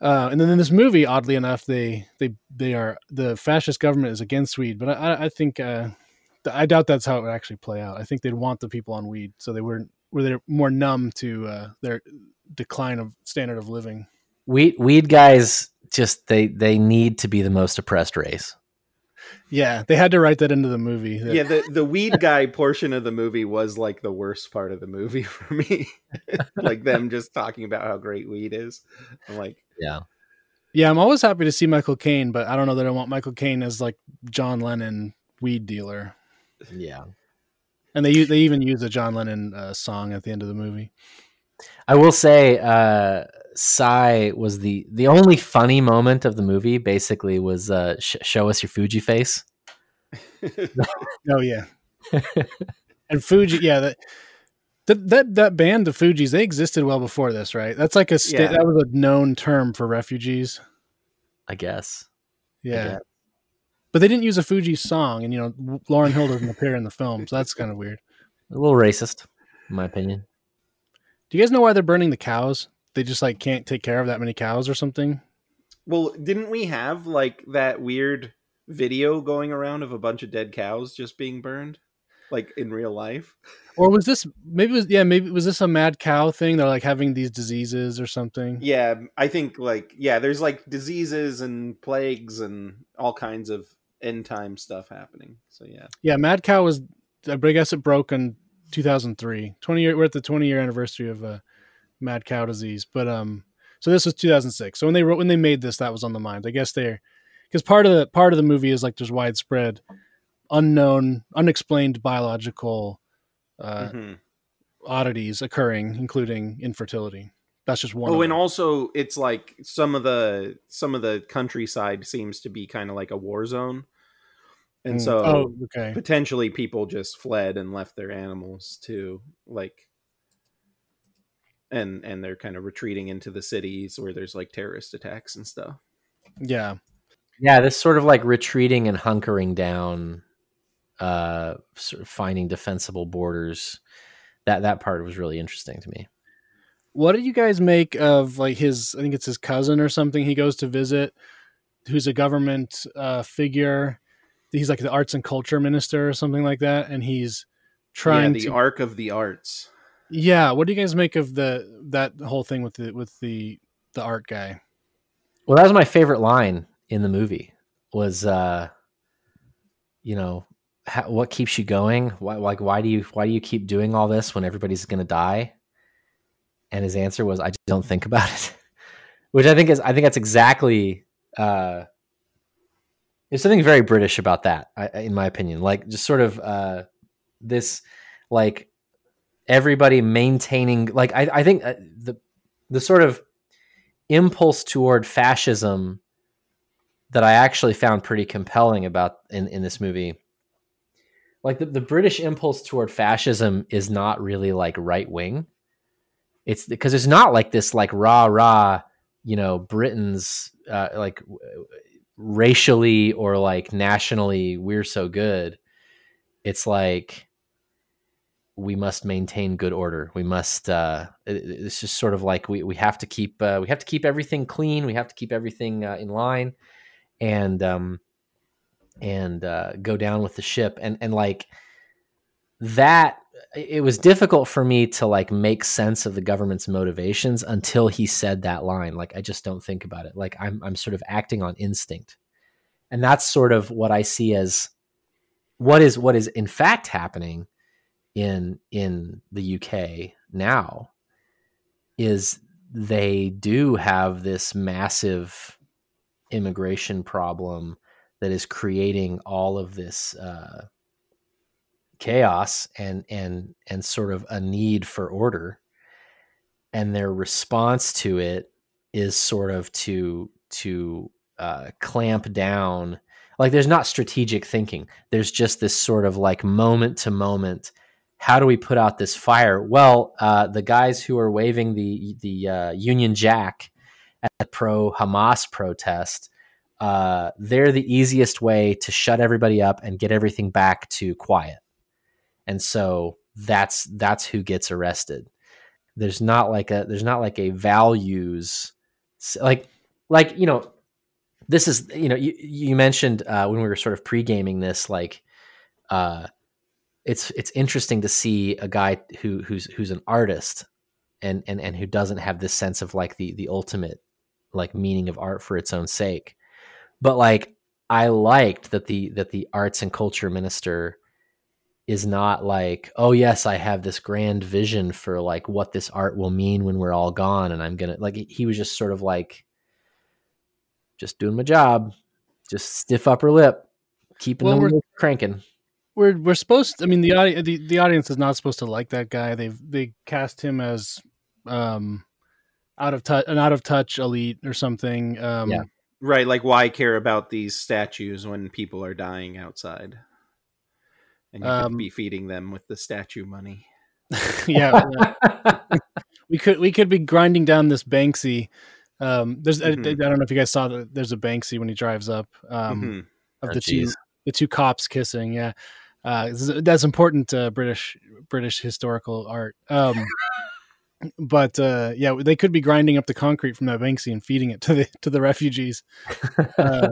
Uh, and then in this movie, oddly enough, they they they are the fascist government is against weed, but I, I think uh, I doubt that's how it would actually play out. I think they'd want the people on weed, so they were were they more numb to uh, their decline of standard of living. Weed weed guys just they they need to be the most oppressed race. Yeah, they had to write that into the movie. that- Yeah, the the weed guy portion of the movie was like the worst part of the movie for me. like them just talking about how great weed is. I'm like, Yeah. yeah. I'm always happy to see Michael Caine, but I don't know that I want Michael Caine as like John Lennon weed dealer. Yeah. And they they even use a John Lennon uh, song at the end of the movie. I will say, uh, Syd was the the only funny moment of the movie. Basically, was uh, sh- show us your Fugee face. Oh yeah, and Fugee, yeah, that that that, that band, the Fugees, they existed well before this, right? That's like a sta- Yeah. that was a known term for refugees. I guess. Yeah, guess. but they didn't use a Fugee song, and you know Lauryn Hill doesn't appear in the film, so that's kind of weird. A little racist, in my opinion. Do you guys know why they're burning the cows? They just like can't take care of that many cows or something. well, didn't we have like that weird video going around of a bunch of dead cows just being burned? Like in real life? Or was this maybe was yeah maybe was this a mad cow thing? They're like having these diseases or something. Yeah, I think like yeah, there's like diseases and plagues and all kinds of end time stuff happening. So yeah. Yeah, Mad Cow was I guess it broke in 2003. 20 year we're at the 20 year anniversary of uh, mad cow disease. But um so this was 2006. So when they wrote when they made this that was on the mind. I guess they're cuz part of the part of the movie is like there's widespread unknown unexplained biological uh Mhm. oddities occurring including infertility. That's just one. Oh, and them. also it's like some of the some of the countryside seems to be kind of like a war zone. And Mm. so Oh, okay. potentially people just fled and left their animals to like and and they're kind of retreating into the cities where there's like terrorist attacks and stuff Yeah. Yeah, this sort of like retreating and hunkering down, uh, sort of finding defensible borders. That that part was really interesting to me. What did you guys make of like his? I think it's his cousin or something. He goes to visit, who's a government uh, figure. He's like the arts and culture minister or something like that, and he's trying yeah, the to. arc of the arts yeah, what do you guys make of the that whole thing with the with the the art guy? Well, that was my favorite line in the movie. Was uh, you know, how, what keeps you going? Why, like, why do you why do you keep doing all this when everybody's going to die? And his answer was, "I just don't think about it," which I think is I think that's exactly. Uh, there's something very British about that, I, in my opinion. Like, just sort of uh, this, like everybody maintaining. Like, I, I think uh, the the sort of impulse toward fascism that I actually found pretty compelling about in, in this movie. Like the, the British impulse toward fascism is not really like right wing. It's because it's not like this like rah rah you know britain's uh, like racially or like nationally we're so good it's like we must maintain good order. We must uh it's just sort of like we, we have to keep uh, we have to keep everything clean. We have to keep everything uh, in line and um and uh go down with the ship. And and like that it was difficult for me to like make sense of the government's motivations until he said that line. Like i just don't think about it. Like i'm i'm sort of acting on instinct. And that's sort of what i see as what is what is in fact happening in in the UK now is they do have this massive immigration problem that is creating all of this uh, chaos and and and sort of a need for order. And their response to it is sort of to to uh, clamp down like there's not strategic thinking. There's just this sort of like moment to moment how do we put out this fire? Well uh, the guys who are waving the the uh, union jack at the pro hamas protest uh, they're the easiest way to shut everybody up and get everything back to quiet. And so that's that's who gets arrested. There's not like a there's not like a values like like you know this is you know you, you mentioned uh, when we were sort of pre-gaming this like uh, it's it's interesting to see a guy who who's who's an artist and and and who doesn't have this sense of like the the ultimate like meaning of art for its own sake but like i liked that the that the arts and culture minister is not like oh yes i have this grand vision for like what this art will mean when we're all gone and i'm gonna like he was just sort of like just doing my job, just stiff upper lip, keeping well, them cranking. We're we're supposed. To, I mean, the, audi- the the audience is not supposed to like that guy. They've they cast him as um out of touch, an out of touch elite or something. Um, yeah, right. Like, why care about these statues when people are dying outside? And you um, could be feeding them with the statue money. yeah, we could we could be grinding down this Banksy um, there's mm-hmm. I, I, don't know if you guys saw that there's a Banksy when he drives up um, mm-hmm. of oh, the geez. two the two cops kissing. Yeah, uh, that's important uh, British British historical art. Um, but uh, yeah, they could be grinding up the concrete from that Banksy and feeding it to the to the refugees. Uh,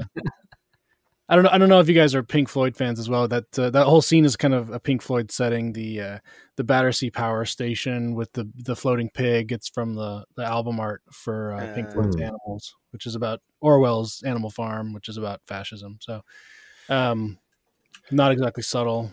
I don't know. I don't know if you guys are Pink Floyd fans as well. That uh, that whole scene is kind of a Pink Floyd setting. The uh, the Battersea Power Station with the the floating pig. It's from the the album art for uh, Pink Floyd's oh. Animals, which is about Orwell's Animal Farm, which is about fascism. So, um, not exactly subtle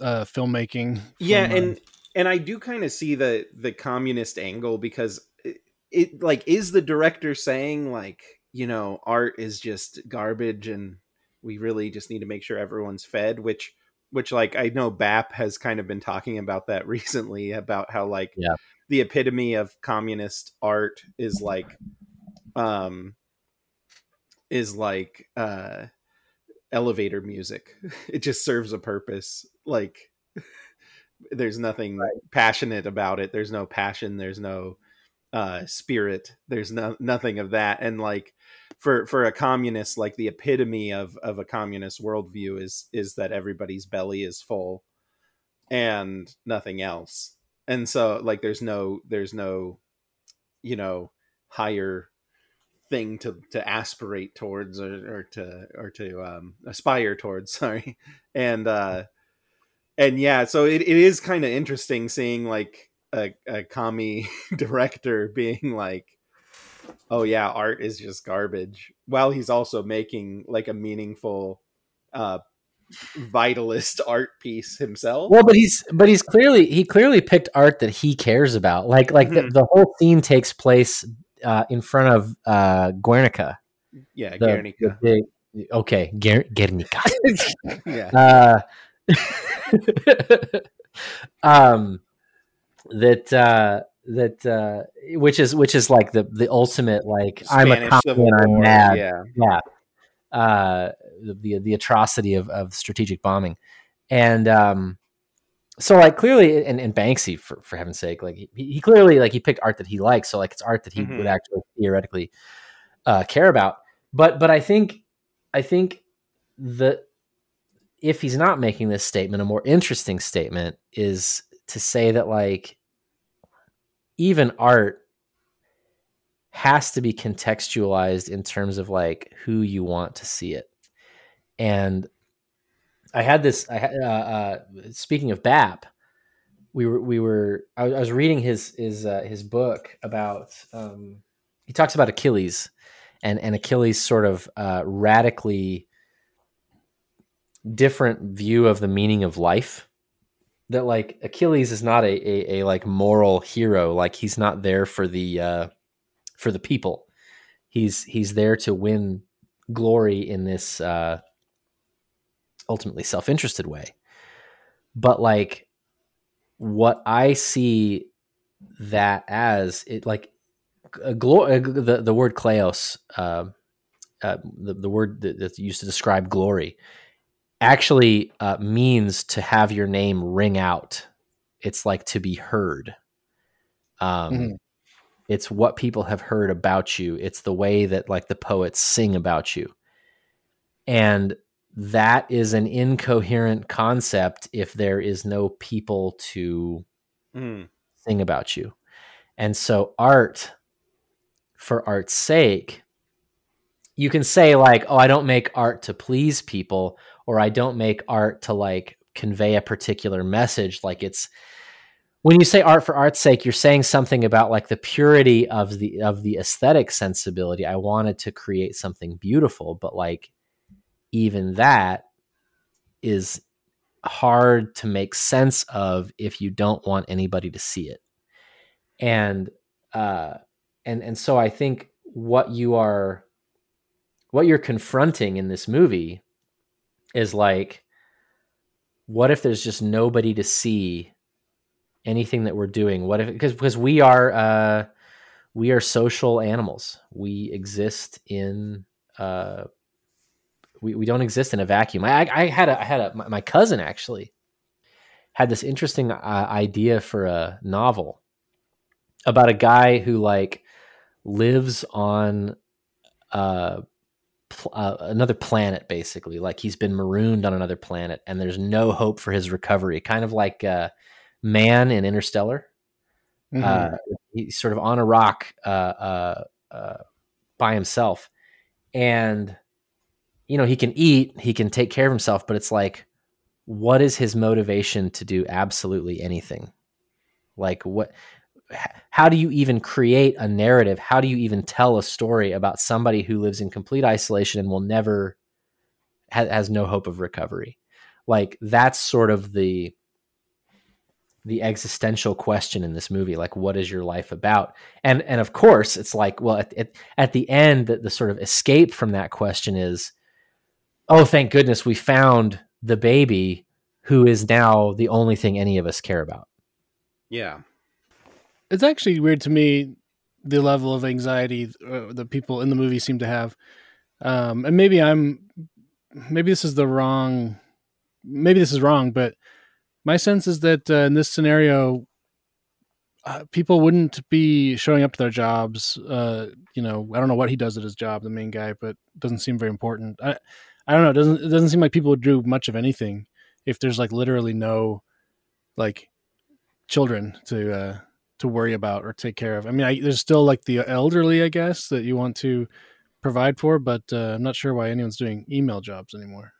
uh, filmmaking. Yeah, from, and and I do kind of see the the communist angle because it, it like is the director saying like you know art is just garbage and we really just need to make sure everyone's fed which which like i know bap has kind of been talking about that recently about how like yeah. the epitome of communist art is like um is like uh elevator music. It just serves a purpose. Like there's nothing right. passionate about it. There's no passion. There's no uh spirit. There's no nothing of that. And like for for a communist like the epitome of of a communist worldview is is that everybody's belly is full and nothing else. And so like there's no there's no you know higher thing to to aspirate towards or, or to or to um aspire towards sorry and uh and yeah so it, it is kind of interesting seeing like a, a commie director being like oh yeah, art is just garbage, while he's also making like a meaningful uh vitalist art piece himself. Well, but he's but he's clearly he clearly picked art that he cares about. Like like mm-hmm. the, the, whole scene takes place uh, in front of uh, Guernica. Yeah, the, Guernica. The, the, okay, Guer- Guernica. yeah. Uh, um, that uh, that uh which is which is like the the ultimate like Spanish I'm a cop and I'm mad. Yeah. Yeah. Uh the, the the atrocity of of strategic bombing. And um so like clearly and, and banksy for, for heaven's sake like he, he clearly like he picked art that he likes so like it's art that he Mhm. would actually theoretically uh, care about but but i think i think that if he's not making this statement a more interesting statement is to say that like even art has to be contextualized in terms of like who you want to see it and I had this. I had, uh, uh, speaking of BAP, we were we were. I was, I was reading his his uh, his book about. Um, he talks about Achilles, and and Achilles' sort of uh, radically different view of the meaning of life. That like Achilles is not a, a, a like moral hero. Like he's not there for the uh, for the people. He's he's there to win glory in this. Uh, ultimately self-interested way. But like what i see that as it like a glo- uh, the, the word kleos uh, uh, the, the word that, that's used to describe glory actually uh, means to have your name ring out. It's like to be heard. Um, Mhm. it's what people have heard about you. It's the way that like the poets sing about you. And that is an incoherent concept if there is no people to Mm. sing about you. And so art for art's sake, you can say like, "Oh, I don't make art to please people or I don't make art to like convey a particular message." Like it's when you say art for art's sake, you're saying something about like the purity of the of the aesthetic sensibility. I wanted to create something beautiful, but like even that is hard to make sense of if you don't want anybody to see it. And uh and and so i think what you are what you're confronting in this movie is like what if there's just nobody to see anything that we're doing? What if because because we are uh we are social animals. We exist in uh we, we don't exist in a vacuum. I, I had a I had a my, my cousin actually had this interesting uh, idea for a novel about a guy who like lives on uh, pl- uh another planet basically like he's been marooned on another planet and there's no hope for his recovery kind of like uh man in interstellar Mhm. uh, he's sort of on a rock uh, uh, uh, by himself, and you know he can eat, he can take care of himself, but it's like, what is his motivation to do absolutely anything? Like what? How do you even create a narrative? How do you even tell a story about somebody who lives in complete isolation and will never ha- has no hope of recovery? Like that's sort of the the existential question in this movie like what is your life about and and of course it's like well at, at, at the end the, the sort of escape from that question is oh thank goodness we found the baby who is now the only thing any of us care about. Yeah. it's actually weird to me the level of anxiety uh, that people in the movie seem to have. Um, and maybe i'm maybe this is the wrong maybe this is wrong but my sense is that uh, in this scenario uh, people wouldn't be showing up to their jobs uh, you know i don't know what he does at his job the main guy but it doesn't seem very important. I i don't know it doesn't it doesn't seem like people would do much of anything if there's like literally no like children to uh to worry about or take care of. I mean, I, there's still like the elderly, I guess, that you want to provide for, but uh, I'm not sure why anyone's doing email jobs anymore.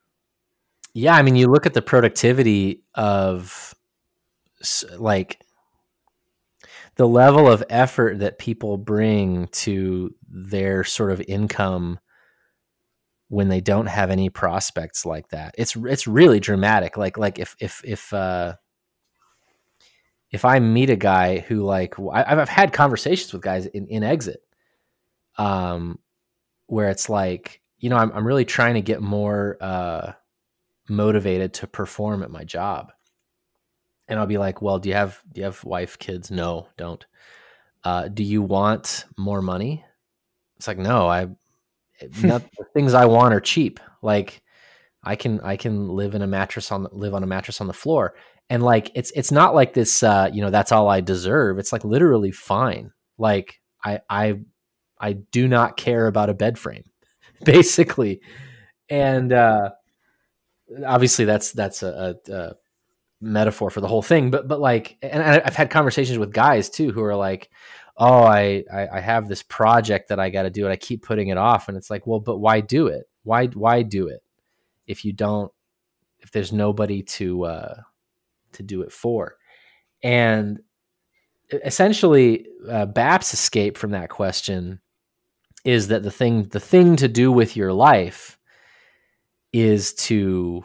yeah i mean you look at the productivity of like the level of effort that people bring to their sort of income when they don't have any prospects like that. It's it's really dramatic. Like like if if if uh if i meet a guy who like I, i've had conversations with guys in in exit um where it's like you know i'm, I'm really trying to get more uh motivated to perform at my job. And i'll be like well do you have do you have wife kids? No don't. Uh, do you want more money? It's like no i not, the things i want are cheap like I can I can live in a mattress on live on a mattress on the floor. And like it's it's not like this uh, you know, that's all I deserve. It's like literally fine. Like I I I do not care about a bed frame, basically. And uh obviously that's that's a, a, a metaphor for the whole thing. But but like and I've had conversations with guys too who are like, oh, I, I, I have this project that I got to do and I keep putting it off. And it's like, well, but why do it? Why, why do it? If you don't, if there's nobody to, uh, to do it for. And essentially, uh, BAP's escape from that question is that the thing, the thing to do with your life is to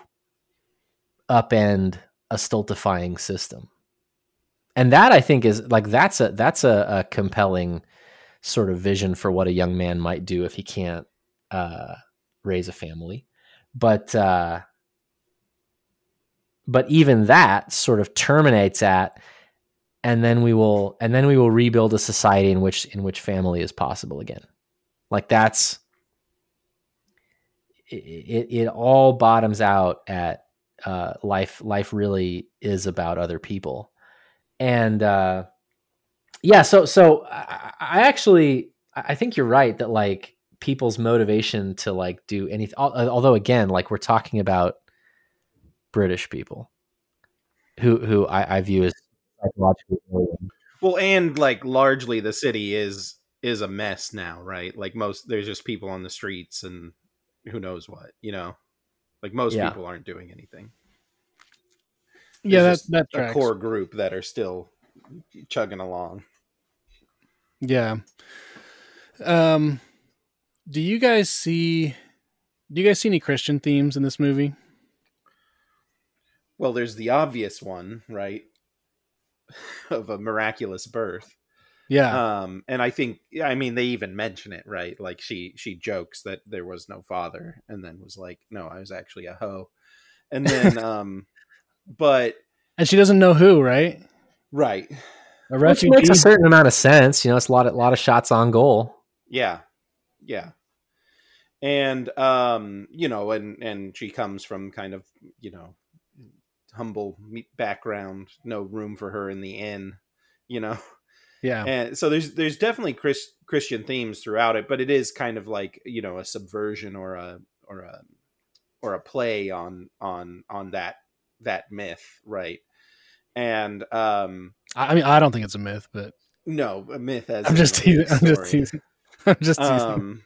upend a stultifying system and that I think is like that's a that's a, a, compelling sort of vision for what a young man might do if he can't uh, raise a family, but uh, but even that sort of terminates at, and then we will and then we will rebuild a society in which in which family is possible again. Like that's it. It, all bottoms out at uh, life. Life really is about other people and uh, yeah, so so I, I actually I think you're right that like people's motivation to like do anything. Although again, like we're talking about British people who who I, I view as psychologically well, and like largely the city is is a mess now, right? Like most there's just people on the streets and who knows what, you know. Like most yeah. people aren't doing anything yeah, that's that a core group that are still chugging along. Yeah. Um, do you guys see? Do you guys see any Christian themes in this movie? Well, there's the obvious one, right, of a miraculous birth. Yeah. Um, and I think, I mean, they even mention it, right? Like she she jokes that there was no father, and then was like, "No, I was actually a hoe." And then, um, but and she doesn't know who, right? Right. A refugee Which makes a certain amount of sense. You know, it's a lot of, a lot of shots on goal. Yeah, yeah, and um, you know, and and she comes from kind of you know humble background, no room for her in the inn, you know. Yeah. And so there's there's definitely Chris, Christian themes throughout it, but it is kind of like, you know, a subversion or a or a or a play on on on that that myth, right? And um I mean, I don't think it's a myth, but no, a myth as I'm just teasing. I'm just teasing. I'm just teasing. Um,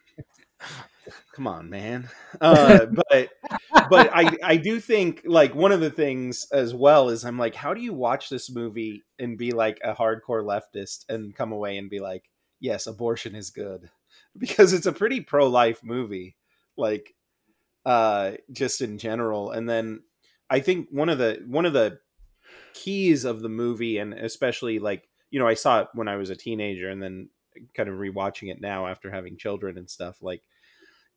come on, man. Uh, but but I I do think like one of the things as well is I'm like, how do you watch this movie and be like a hardcore leftist and come away and be like, yes, abortion is good because it's a pretty pro life movie, like uh, just in general, and then I think one of the one of the keys of the movie, and especially like you know, I saw it when I was a teenager, and then kind of rewatching it now after having children and stuff. Like,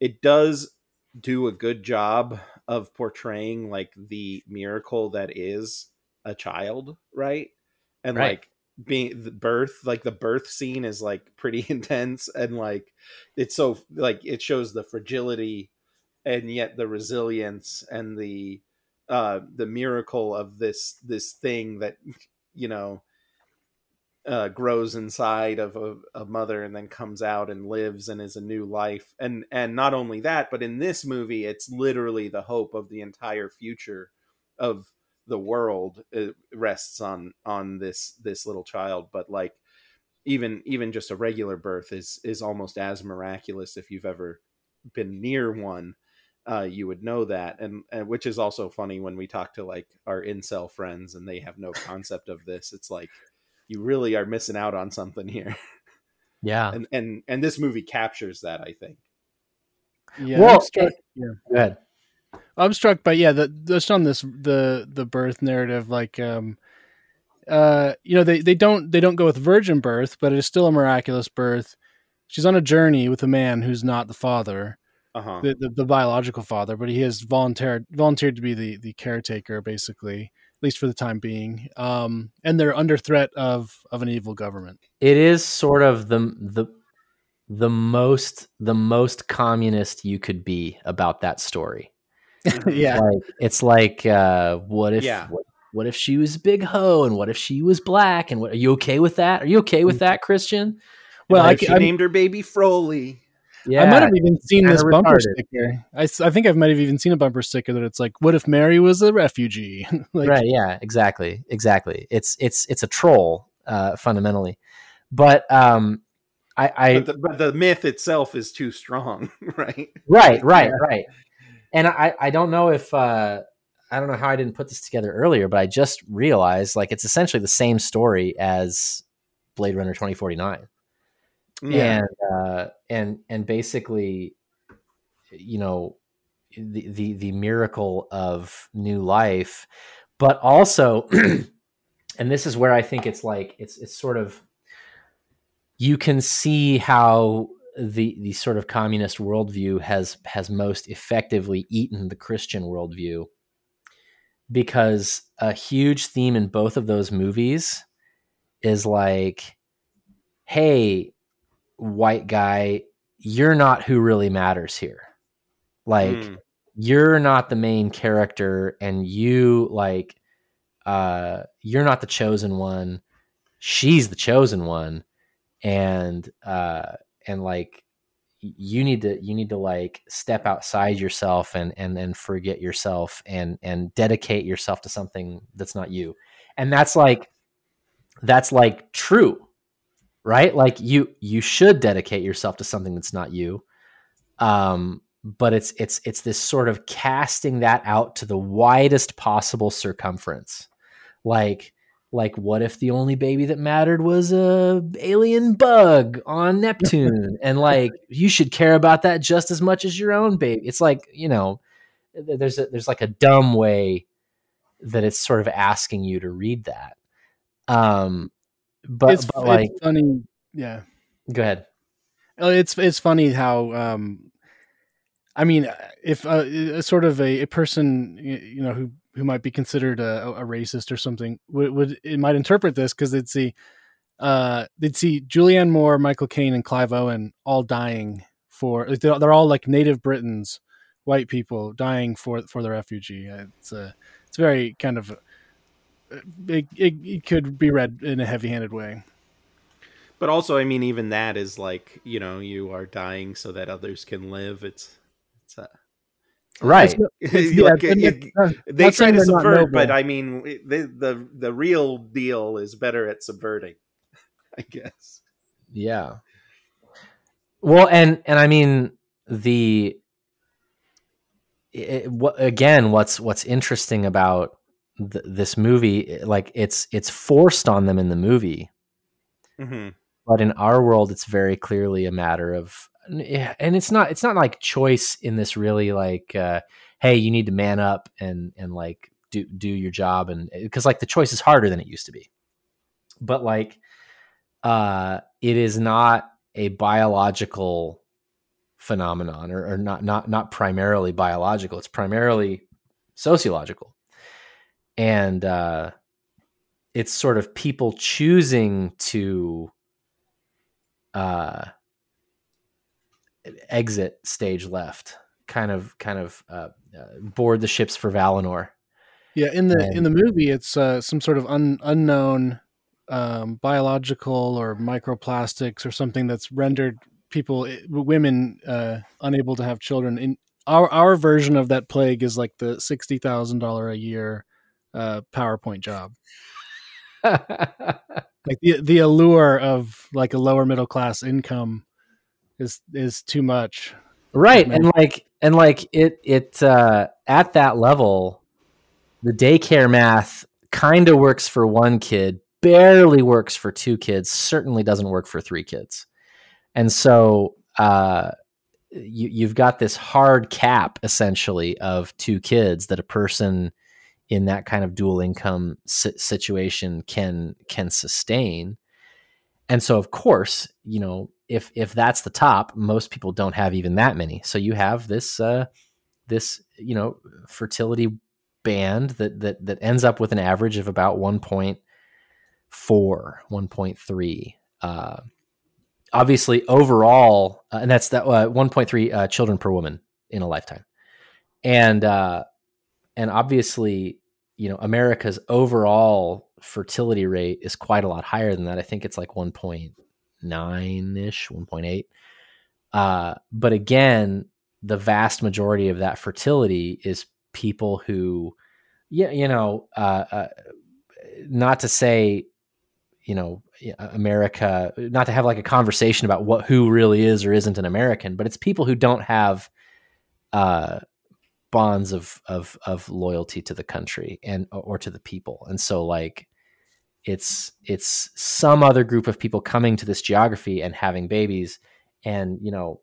it does do a good job of portraying like the miracle that is a child, right? And right. like being the birth like the birth scene is like pretty intense and like it's so like it shows the fragility and yet the resilience and the uh, the miracle of this this thing that you know uh, grows inside of a, a, mother and then comes out and lives and is a new life. And and not only that but in this movie it's literally the hope of the entire future of the world it rests on on this this little child. But like even even just a regular birth is is almost as miraculous if you've ever been near one uh, you would know that, and, and which is also funny when we talk to like our incel friends and they have no concept of this. It's like you really are missing out on something here. Yeah, and and and this movie captures that. I think. Yeah. Well, I'm struck, yeah. Go ahead. I'm struck by yeah, the just on this the the birth narrative, like um, uh, you know they they don't they don't go with virgin birth, but it is still a miraculous birth. She's on a journey with a man who's not the father uh-huh. the, the, the biological father, but he has volunteered volunteered to be the the caretaker, basically, at least for the time being. Um, and they're under threat of of an evil government. It is sort of the the the most the most communist you could be about that story. yeah. Like it's like uh, what if Yeah. what, what if she was big hoe and what if she was black and what are you okay with that? Are you okay with that, Christian? Well, What I, if she I'm- named her baby Froley. Yeah, I might have even seen this bumper retarded. sticker. I think I might have even seen a bumper sticker that it's like, "What if Mary was a refugee?" like, right yeah exactly exactly it's it's it's a troll uh fundamentally but um i i but, the, but the myth itself is too strong, right? right right right and i i don't know if uh i don't know how i didn't put this together earlier but i just realized like it's essentially the same story as blade runner 2049 Yeah. and uh and and basically you know the the the miracle of new life but also and this is where i think it's like it's it's sort of you can see how the the sort of communist worldview has has most effectively eaten the christian worldview because a huge theme in both of those movies is like hey white guy you're not who really matters here. Like Mm. you're not the main character and you like uh you're not the chosen one. She's the chosen one. And uh and like you need to you need to like step outside yourself and and and forget yourself and and dedicate yourself to something that's not you. And that's like that's like true right? Like you you should dedicate yourself to something that's not you. Um but it's it's it's this sort of casting that out to the widest possible circumference. Like like what if the only baby that mattered was a alien bug on neptune? And like you should care about that just as much as your own baby. It's like you know there's a there's like a dumb way that it's sort of asking you to read that. Um but, it's, but like it's funny. Yeah, go ahead Uh, it's it's funny how. Um, I mean, if uh, a sort of a, a person you know who who might be considered a, a racist or something would, would it might interpret this because they'd see uh they'd see Julianne Moore, Michael Caine, and Clive Owen all dying for they're, they're all like native Britons, white people dying for for the refugee. Uh, It's a it's very kind of it, it, it could be read in a heavy-handed way. But also, I mean, even that is like, you know, you are dying so that others can live. It's, it's a, right It's- like, it- it's not- they try to subvert, but. I mean, the the the real deal is better at subverting, I guess. Yeah. Well, and and I mean the it, what again? What's what's interesting about th- this movie? Like it's it's forced on them in the movie, hmm but in our world, it's very clearly a matter of and it's not it's not like choice in this really like uh, hey, you need to man up and and like do do your job and because like the choice is harder than it used to be, but like uh, it is not a biological phenomenon or, or not not not primarily biological. It's primarily sociological and uh it's sort of people choosing to uh exit stage left kind of kind of uh, uh board the ships for valinor Yeah, in the in the movie, it's uh, some sort of un, unknown um, biological or microplastics or something that's rendered people, eh, women, uh, unable to have children. In our our version of that plague is like the sixty thousand dollar a year uh, PowerPoint job. Like the the allure of like a lower middle class income is is too much. right and like and like it it uh at that level the daycare math kind of works for one kid barely works for two kids certainly doesn't work for three kids and so uh you, you've got this hard cap essentially of two kids that a person in that kind of dual income situation can can sustain. And so of course you know if if that's the top most people don't have even that many. So you have this uh this you know fertility band that that that ends up with an average of about 1.4 1.3 uh obviously overall uh, and that's that uh, 1.3 uh, children per woman in a lifetime. And uh, and obviously, you know, America's overall fertility rate is quite a lot higher than that. I think it's like 1.9 ish, 1.8. Uh, but again, the vast majority of that fertility is people who, yeah, you know, uh, uh, not to say, you know, America, not to have like a conversation about what who really is or isn't an American, but it's people who don't have uh, bonds of of of loyalty to the country and or to the people, and so like it's it's some other group of people coming to this geography and having babies, and you know.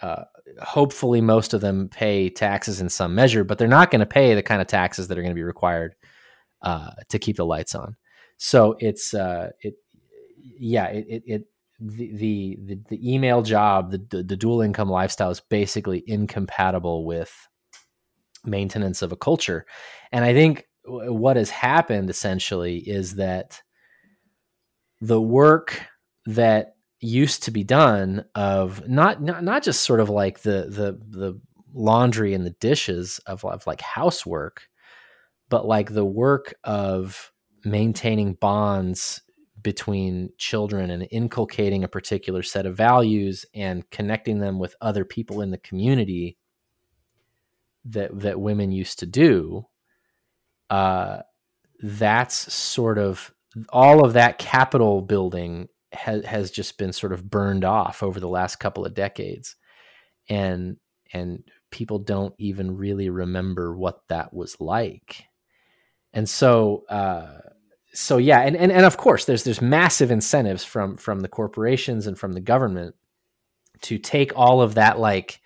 Uh, hopefully, most of them pay taxes in some measure, but they're not going to pay the kind of taxes that are going to be required uh, to keep the lights on. So it's uh, it yeah, it, it, it the, the, the email job, the, the, the dual income lifestyle is basically incompatible with maintenance of a culture. And I think what has happened essentially is that the work that used to be done of not not, not just sort of like the the the laundry and the dishes of, of like housework, but like the work of maintaining bonds between children and inculcating a particular set of values and connecting them with other people in the community that that women used to do uh, that's sort of all of that capital building has has just been sort of burned off over the last couple of decades. And and people don't even really remember what that was like. And so uh, so yeah, and, and and of course there's there's massive incentives from from the corporations and from the government to take all of that like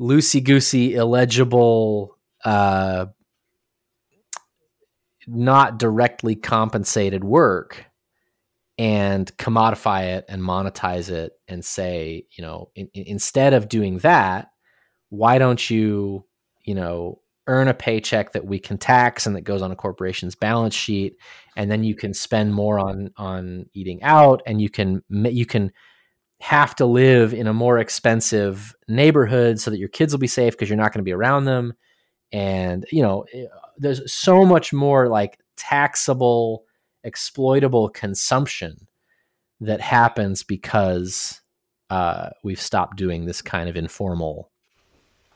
loosey goosey, illegible, uh, not directly compensated work and commodify it and monetize it and say, you know, in, in, instead of doing that, why don't you, you know, earn a paycheck that we can tax and that goes on a corporation's balance sheet and then you can spend more on on eating out and you can you can have to live in a more expensive neighborhood so that your kids will be safe because you're not going to be around them. And you know eh, there's so much more like taxable exploitable consumption that happens because uh, we've stopped doing this kind of informal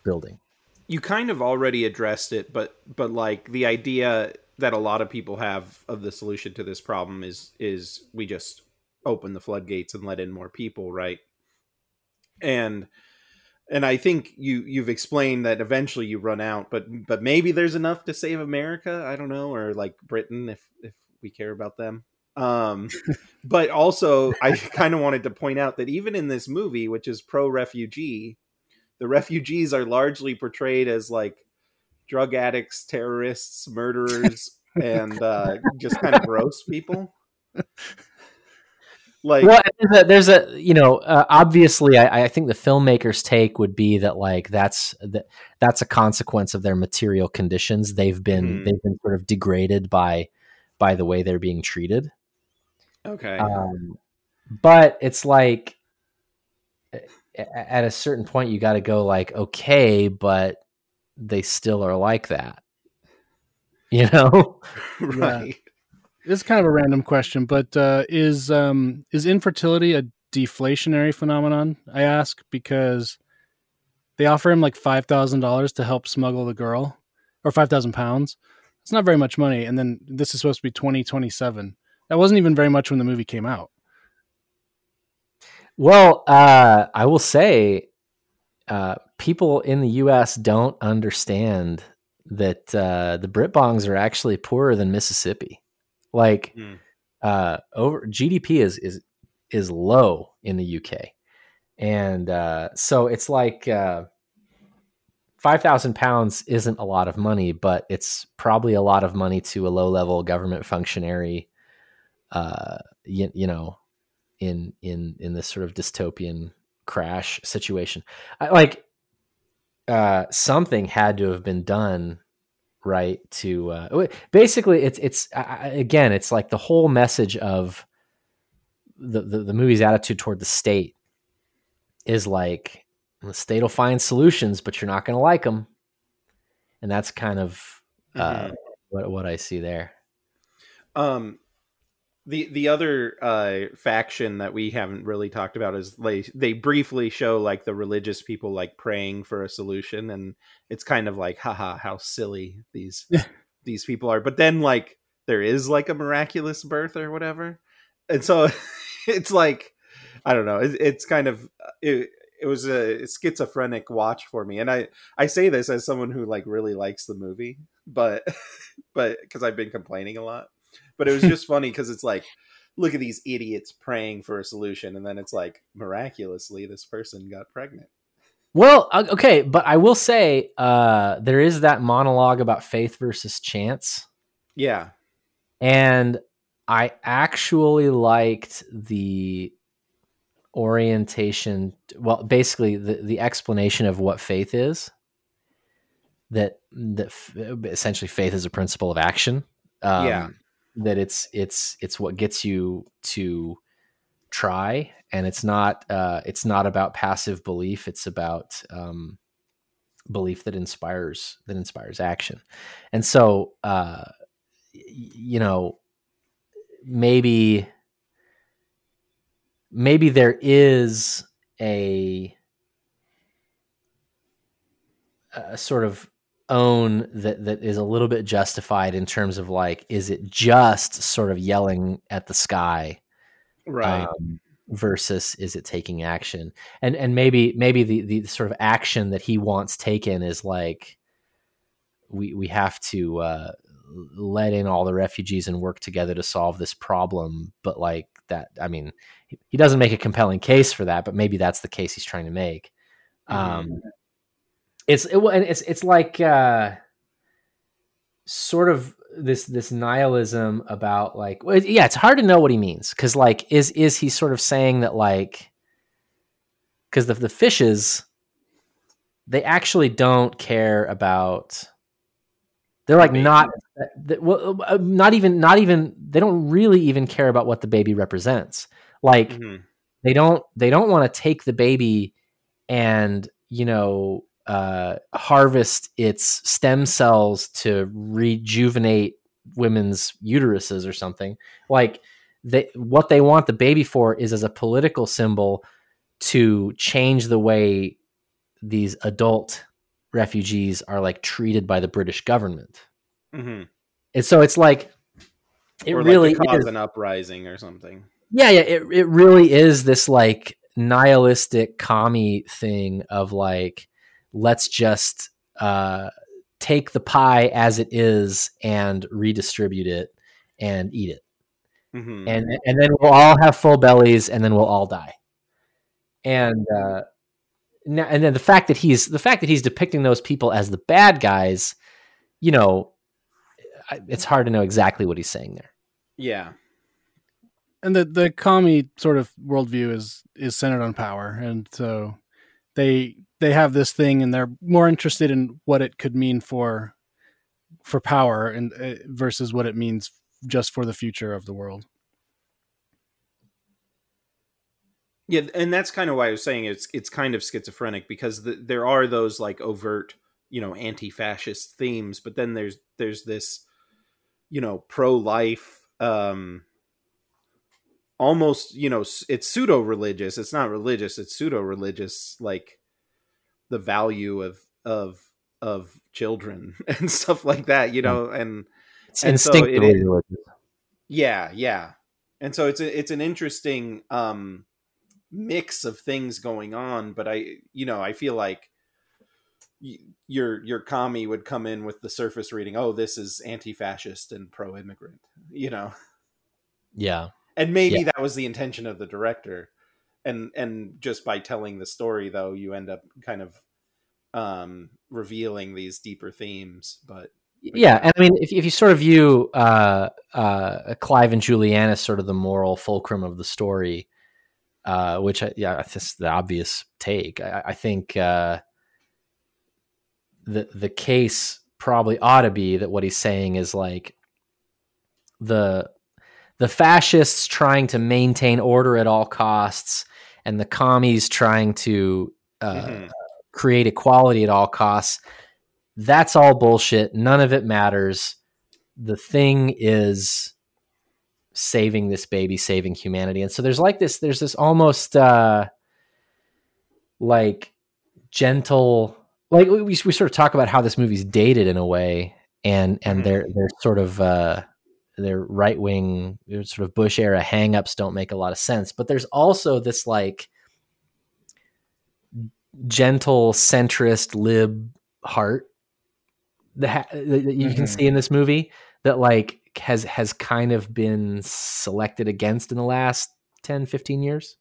building. You kind of already addressed it, but but like the idea that a lot of people have of the solution to this problem is is we just open the floodgates and let in more people, right? And and I think you you've explained that eventually you run out, but but maybe there's enough to save America. I don't know, or like Britain if if we care about them. Um, but also I kind of wanted to point out that even in this movie, which is pro refugee, the refugees are largely portrayed as like drug addicts, terrorists, murderers, and uh, just kind of gross people. Like, well, there's a, there's a you know, uh, obviously, I, I, think the filmmaker's take would be that like that's that that's a consequence of their material conditions. They've been mm-hmm. they've been sort of degraded by by the way they're being treated. Okay, um, but it's like at a certain point you got to go like okay but they still are like that you know right yeah. it's kind of a random question but uh, is um is infertility a deflationary phenomenon i ask because they offer him like $5000 to help smuggle the girl or 5000 pounds it's not very much money and then this is supposed to be 2027 that wasn't even very much when the movie came out well, uh, I will say, uh, people in the U.S. don't understand that uh, the Brit-Bongs are actually poorer than Mississippi. Like, mm. over GDP is is is low in the UK, and uh, so it's like uh, five thousand pounds isn't a lot of money, but it's probably a lot of money to a low level government functionary. Uh, you, you know, in in in this sort of dystopian crash situation. I, like uh, something had to have been done right to uh, basically it's it's uh, again it's like the whole message of the, the, the movie's attitude toward the state is like the state will find solutions but you're not going to like them and that's kind of uh, Mhm. what what I see there. Um, the the other uh faction that we haven't really talked about is they they briefly show like the religious people like praying for a solution, and it's kind of like, haha, how silly these these people are. But then like there is like a miraculous birth or whatever, and so it's like I don't know. It, it's kind of it, it was a schizophrenic watch for me, and I I say this as someone who like really likes the movie, but but because I've been complaining a lot. But it was just funny because it's like, look at these idiots praying for a solution, and then it's like miraculously this person got pregnant. Well, okay, but I will say uh, there is that monologue about faith versus chance, Yeah, and I actually liked the orientation. Well, basically, the the explanation of what faith is. That that f- essentially faith is a principle of action. Um, Yeah. That it's it's it's what gets you to try, and it's not uh, it's not about passive belief. It's about um, belief that inspires that inspires action. And so, uh, you know, maybe maybe there is a a sort of own that that is a little bit justified in terms of like is it just sort of yelling at the sky right. um, versus is it taking action? And and maybe maybe the the sort of action that he wants taken is like we we have to uh let in all the refugees and work together to solve this problem but like that i mean he, he doesn't make a compelling case for that but maybe that's the case he's trying to make. Um it's it, and it's it's like uh sort of this this nihilism about like well, yeah it's hard to know what he means because like is is he sort of saying that like because the, the fishes they actually don't care about they're like baby. not th- well, uh, not even not even they don't really even care about what the baby represents like Mhm. they don't they don't want to take the baby and you know uh, harvest its stem cells to rejuvenate women's uteruses or something like they what they want the baby for is as a political symbol to change the way these adult refugees are like treated by the british government Mhm. and so it's like it or really like cause is an uprising or something. yeah yeah it, it really is this like nihilistic commie thing of like let's just uh take the pie as it is and redistribute it and eat it. Mhm. and and then we'll all have full bellies and then we'll all die. And uh now, and then the fact that he's the fact that he's depicting those people as the bad guys you know it's hard to know exactly what he's saying there. Yeah, and the the commie sort of worldview is is centered on power, and so they they have this thing, and they're more interested in what it could mean for for power, and uh, versus what it means just for the future of the world. yeah, and that's kind of why I was saying it's it's kind of schizophrenic because the, there are those like overt, you know, anti-fascist themes, but then there's there's this, you know, pro-life, um, almost you know, it's pseudo-religious. It's not religious. It's pseudo-religious, like the value of of of children and stuff like that, you know, and it's And so it instinctively is- religious Yeah, yeah. And so it's a, it's an interesting um mix of things going on, but I you know, I feel like y- your your commie would come in with the surface reading, "Oh, this is anti-fascist and pro-immigrant." You know. yeah And maybe Yeah. that was the intention of the director. And and just by telling the story though, you end up kind of um revealing these deeper themes, but yeah. and i mean if, if you sort of view uh uh clive and julianne as sort of the moral fulcrum of the story uh which I, yeah that's the obvious take. I, I think uh the the case probably ought to be that what he's saying is like the the fascists trying to maintain order at all costs and the commies trying to uh, Mhm. create equality at all costs that's all bullshit. None of it matters. The thing is saving this baby, saving humanity. And so there's like this, there's this almost uh, like gentle, like we, we sort of talk about how this movie's dated in a way, and and mm-hmm. they're they're sort of uh, their right wing sort of Bush era hangups don't make a lot of sense. But there's also this like gentle centrist lib heart that, that you mm-hmm. can see in this movie that like has has kind of been selected against in the last 10 15 years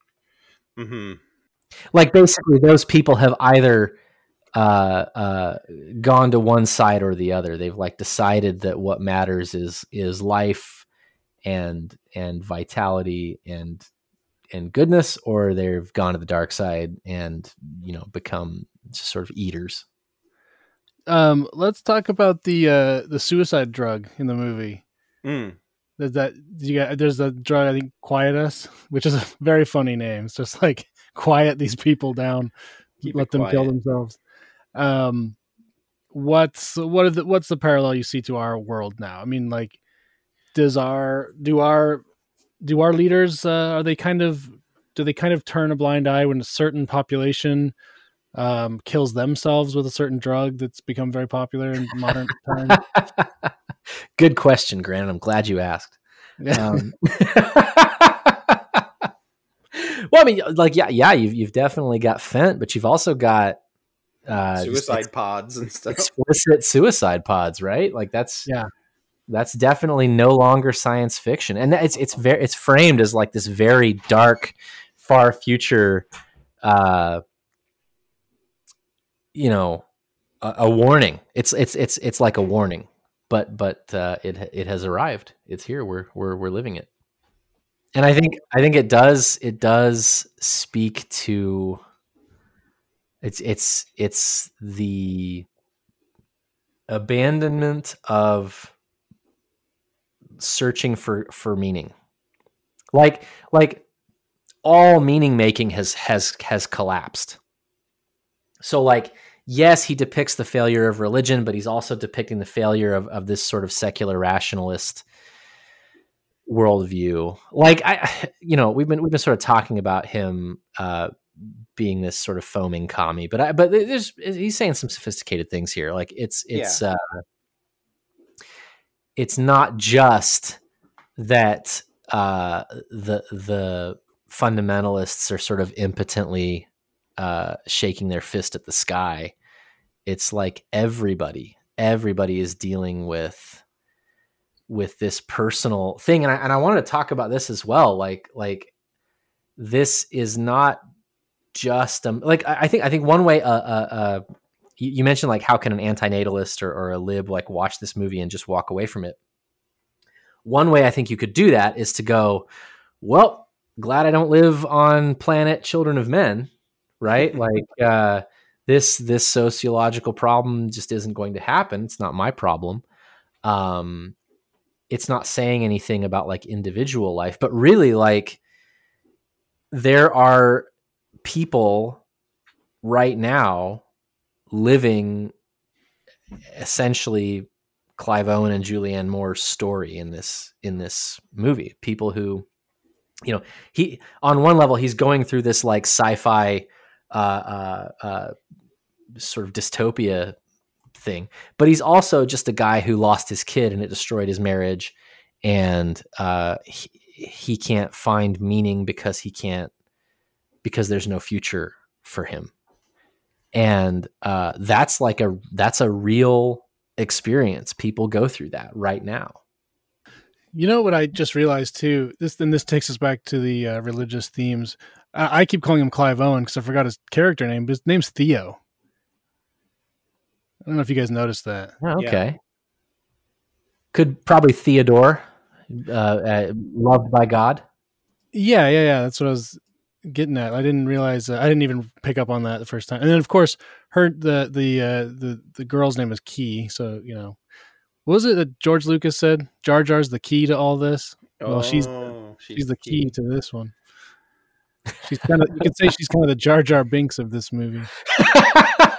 mm-hmm. like basically those people have either uh, uh, gone to one side or the other they've like decided that what matters is is life and and vitality and and goodness or they've gone to the dark side and you know become sort of eaters um let's talk about the uh the suicide drug in the movie Mm. There's that you got there's a drug I think Quietus, which is a very funny name. It's just like quiet these people down, Keep let them quiet. kill themselves. Um, what's what are the what's the parallel you see to our world now? I mean, like, does our do our do our leaders uh, are they kind of do they kind of turn a blind eye when a certain population um, kills themselves with a certain drug that's become very popular in modern times? Good question, Grant. I'm glad you asked. Um, well, I mean, like, yeah, yeah, you've you've definitely got Fent, but you've also got uh, suicide pods and stuff. Explicit suicide pods, right? Like that's yeah, that's definitely no longer science fiction, and it's it's very it's framed as like this very dark, far future, uh, you know, a, a warning. It's it's it's it's like a warning but but uh, it it has arrived. It's here. We're we're we're living it. And I think I think it does it does speak to it's it's it's the abandonment of searching for for meaning. Like like all meaning making has has has collapsed. So like yes, he depicts the failure of religion, but he's also depicting the failure of, of this sort of secular rationalist worldview. Like I, you know, we've been we've been sort of talking about him uh, being this sort of foaming commie, but I, but there's he's saying some sophisticated things here. Like it's it's yeah. uh, it's not just that uh, the the fundamentalists are sort of impotently uh, shaking their fist at the sky. It's like everybody, everybody is dealing with with this personal thing, and I and I wanted to talk about this as well. Like like this is not just um like I, I think I think one way uh, uh, uh you, you mentioned like how can an antinatalist or, or a lib like watch this movie and just walk away from it. One way I think you could do that is to go, well, glad I don't live on planet Children of Men right? like uh, this this sociological problem just isn't going to happen. It's not my problem. Um, it's not saying anything about like individual life, but really like there are people right now living essentially Clive Owen and Julianne Moore's story in this in this movie. People who, you know, he on one level he's going through this like sci-fi uh, uh, uh, sort of dystopia thing. But he's also just a guy who lost his kid and it destroyed his marriage, and uh, he, he can't find meaning because he can't because there's no future for him, and uh, that's like a that's a real experience. People go through that right now. You know what I just realized too. This then this takes us back to the uh, religious themes. I, I keep calling him Clive Owen because I forgot his character name, but his name's Theo. I don't know if you guys noticed that. Oh, okay. Yeah. Could probably Theodore, uh, uh, loved by God. Yeah, yeah, yeah. That's what I was getting at. I didn't realize. Uh, I didn't even pick up on that the first time. And then, of course, her the the uh, the the girl's name is Kee. So you know, what was it that George Lucas said? Jar Jar's the key to all this. Oh, well, she's she's, she's the key. key to this one. She's kind of you could say she's kind of the Jar Jar Binks of this movie.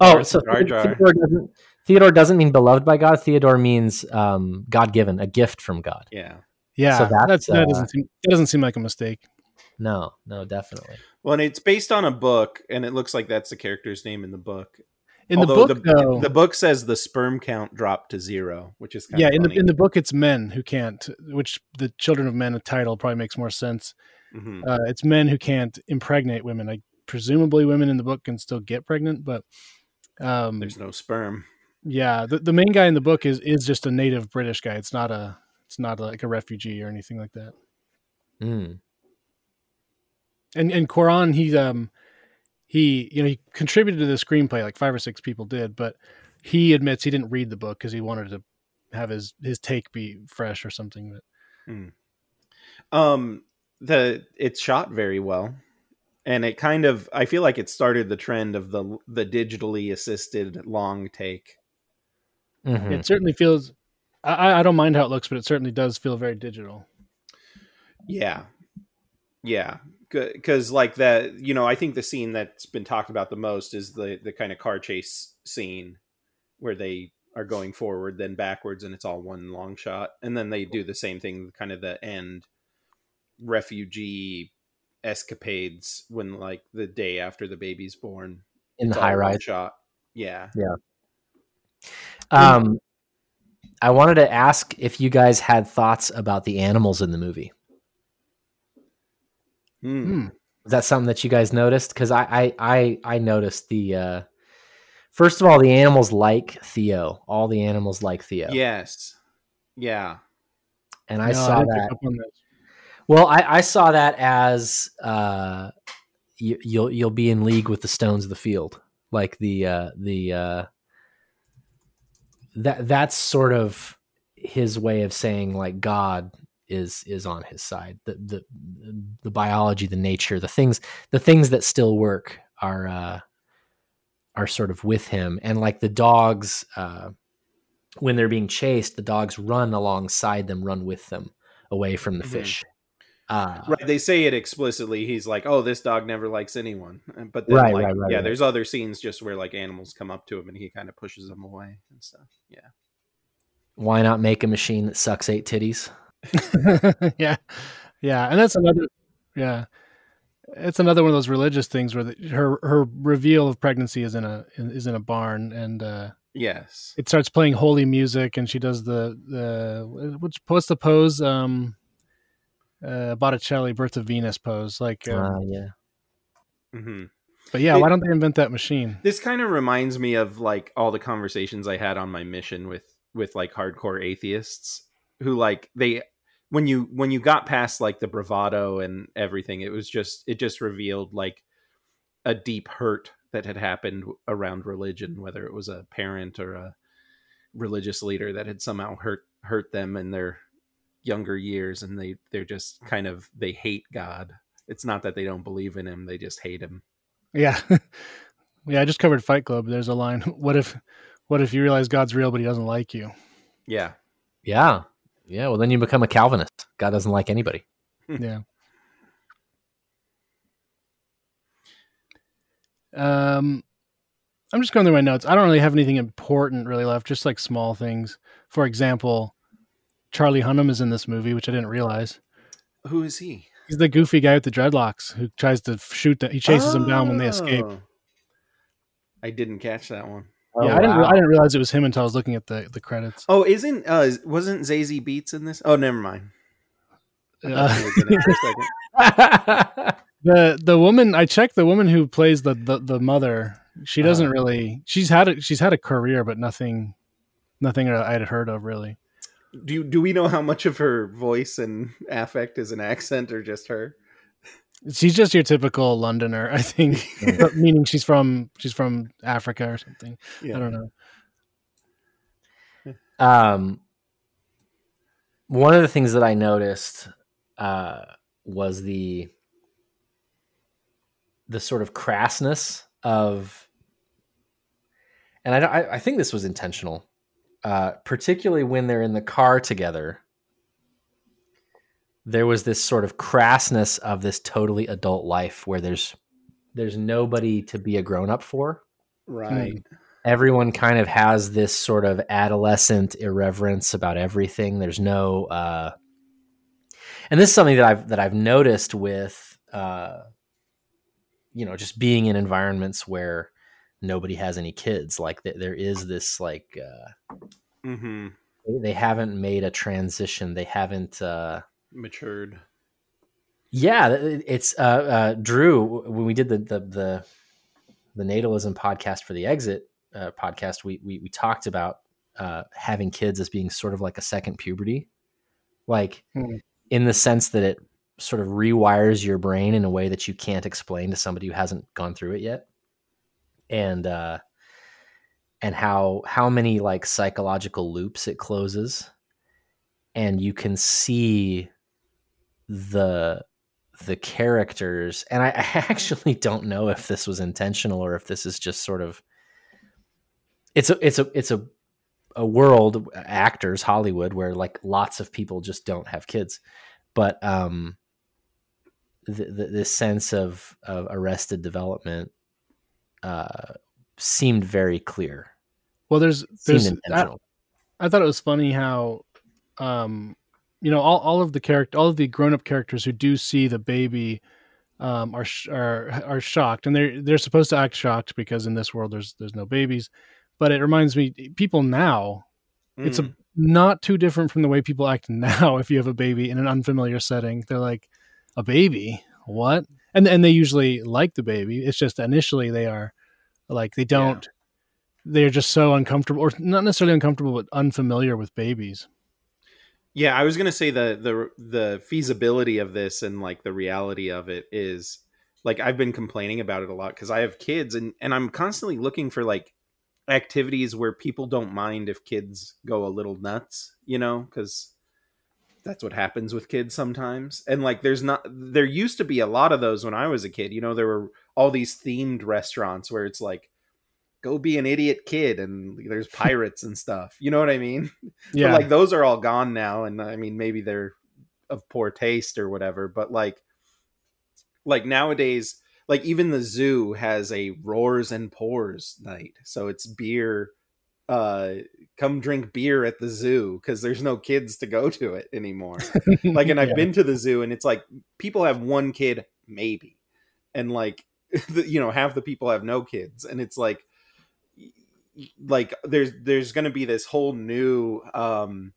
Oh, Darth so Jar Jar. Theodore doesn't, Theodore doesn't mean beloved by God. Theodore means um, God given, a gift from God. Yeah. Yeah, So that's, that's, that uh, doesn't seem that doesn't seem like a mistake. No, no, definitely. Well, and it's based on a book, and it looks like that's the character's name in the book. In Although the book, though, the book says the sperm count dropped to zero, which is kind yeah, of in the in the book, it's men who can't. Which the Children of Men title probably makes more sense. Mhm. Uh, it's men who can't impregnate women. Like presumably, women in the book can still get pregnant, but um, There's no sperm. yeah, the, the main guy in the book is is just a native British guy. It's not a it's not like a refugee or anything like that. Mm. And and Cuarón, he um he you know he contributed to the screenplay. Like five or six people did, but he admits he didn't read the book because he wanted to have his his take be fresh or something. But Um, the it's shot very well, and it kind of I feel like it started the trend of the the digitally assisted long take. Mhm. it certainly feels. I, I don't mind how it looks, but it certainly does feel very digital. Yeah, yeah, because like that, you know, I think the scene that's been talked about the most is the the kind of car chase scene where they are going forward then backwards and it's all one long shot. And then they do the same thing kind of the end refugee escapades when like the day after the baby's born. In the high rise. shot. Yeah. Yeah. Um, I wanted to ask if you guys had thoughts about the animals in the movie. Hmm. Hmm. Is that something that you guys noticed? Because I, I I I noticed the uh, first of all the animals like Theo. All the animals like Theo. yes yeah and I No, saw didn't that. up on this. Well, I, I saw that as uh, you, you'll you'll be in league with the stones of the field, like the uh, the uh, that that's sort of his way of saying like God is is on his side. The the the biology, the nature, the things the things that still work are uh, are sort of with him, and like the dogs. Uh, when they're being chased, the dogs run alongside them, run with them away from the Mhm. fish. Uh, right they say it explicitly he's like oh this dog never likes anyone but then Right, like right, right, yeah right. there's other scenes just where like animals come up to him and he kind of pushes them away and stuff yeah Why not make a machine that sucks eight titties? yeah, yeah, and that's another. Yeah, it's another one of those religious things where the, her her reveal of pregnancy is in a is in a barn, and uh, yes it starts playing holy music, and she does the the what's what's the pose? Um, uh, Botticelli, Birth of Venus pose. Like, um, Uh, yeah. hmm but yeah, it- why don't they invent that machine? this kind of reminds me of like all the conversations i had on my mission with with like hardcore atheists who like they when you when you got past like the bravado and everything it was just it just revealed like a deep hurt that had happened around religion whether it was a parent or a religious leader that had somehow hurt hurt them in their younger years and they they're just kind of they hate god it's not that they don't believe in him they just hate him Yeah, yeah. I just covered Fight Club. There's a line. What if, what if you realize God's real but He doesn't like you? yeah Yeah. Yeah. Well, then you become a Calvinist. God doesn't like anybody. yeah. Um, I'm just going through my notes. I don't really have anything important really left. Just like small things. For example, Charlie Hunnam is in this movie, which I didn't realize. who is he He's the goofy guy with the dreadlocks who tries to shoot them. He chases them down when they escape. Oh. I didn't catch that one. yeah, I didn't. I didn't realize it was him until I was looking at the the credits. Oh, isn't uh wasn't Zazie Beetz in this? Oh, never mind. Uh, he was in it for a second. the the woman I checked the woman who plays the the, the mother. She Uh-huh. doesn't really. She's had a, she's had a career, but nothing, nothing I had heard of really. Do you, do we know how much of her voice and affect is an accent or just her? She's just your typical Londoner, I think. But meaning she's from she's from Africa or something. Yeah. I don't know. Um, one of the things that I noticed uh, was the the sort of crassness of, and I, don't- I, I think this was intentional, uh, particularly when they're in the car together. There was this sort of crassness of this totally adult life where there's there's nobody to be a grown up for. Right. everyone kind of has this sort of adolescent irreverence about everything. There's no, uh, and this is something that I've that I've noticed with, uh, you know, just being in environments where nobody has any kids. Like th- there is this like uh, Mm-hmm. they- they haven't made a transition. They haven't. Uh, Matured. yeah, it's uh, uh, Drew when we did the the the, the natalism podcast for the exit uh, podcast. We, we we talked about uh, having kids as being sort of like a second puberty, like Hmm. in the sense that it sort of rewires your brain in a way that you can't explain to somebody who hasn't gone through it yet, and uh, and how how many like psychological loops it closes, and you can see the the characters. And I, I actually don't know if this was intentional or if this is just sort of it's a it's a it's a a world actors hollywood where like lots of people just don't have kids. But um the, the, this sense of of arrested development uh seemed very clear Well, there's there's I, I thought it was funny how, um, you know, all, all of the character, all of the grown up characters who do see the baby, um, are are are shocked, and they're they're supposed to act shocked because in this world there's there's no babies, but it reminds me, people now, it's a Mm. not too different from the way people act now. If you have a baby in an unfamiliar setting, they're like, a baby, what? And and they usually like the baby. It's just initially they are like they don't. They're just so uncomfortable, or not necessarily uncomfortable, but unfamiliar with babies. Yeah, I was gonna say the the the feasibility of this and like the reality of it is like I've been complaining about it a lot because I have kids and and I'm constantly looking for like activities where people don't mind if kids go a little nuts, you know, because that's what happens with kids sometimes. And like there's not there used to be a lot of those when I was a kid. You know, there were all these themed restaurants where it's like go be an idiot kid and there's pirates and stuff. You know what I mean? Yeah, But like those are all gone now, and I mean maybe they're of poor taste or whatever. But like, like nowadays, like even the zoo has a roars and pours night, so it's beer. Uh, come drink beer at the zoo because there's no kids to go to it anymore. like, and I've Yeah. been to the zoo, and it's like people have one kid maybe, and like, the, you know, half the people have no kids, and it's like like there's there's going to be this whole new um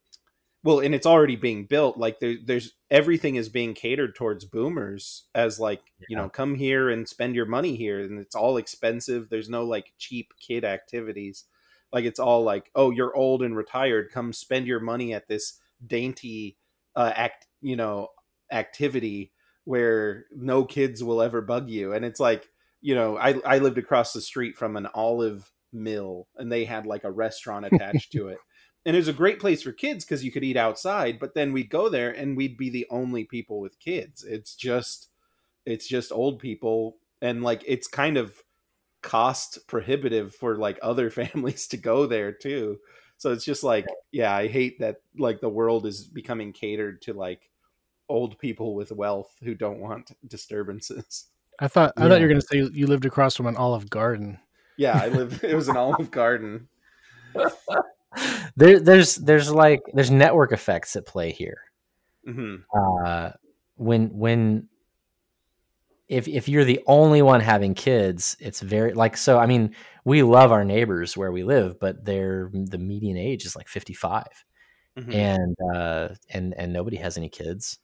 well and it's already being built like there, there's everything is being catered towards boomers as like you know come here and spend your money here and it's all expensive there's no like cheap kid activities like it's all like oh you're old and retired come spend your money at this dainty uh act you know activity where no kids will ever bug you. And it's like you know i i lived across the street from an olive mill and they had like a restaurant attached to it. And it was a great place for kids because you could eat outside but then we'd go there and we'd be the only people with kids. It's just it's just old people and like it's kind of cost prohibitive for like other families to go there too. So it's just like yeah i hate that like the world is becoming catered to like old people with wealth who don't want disturbances. I thought I Yeah. thought you were going to say you lived across from an Olive Garden. yeah i live it was an olive garden. There, there's there's like there's network effects at play here. Hmm uh, when when if if you're the only one having kids, it's very like so. I mean, we love our neighbors where we live, but they're the median age is like 55, Mhm. and uh, and and nobody has any kids,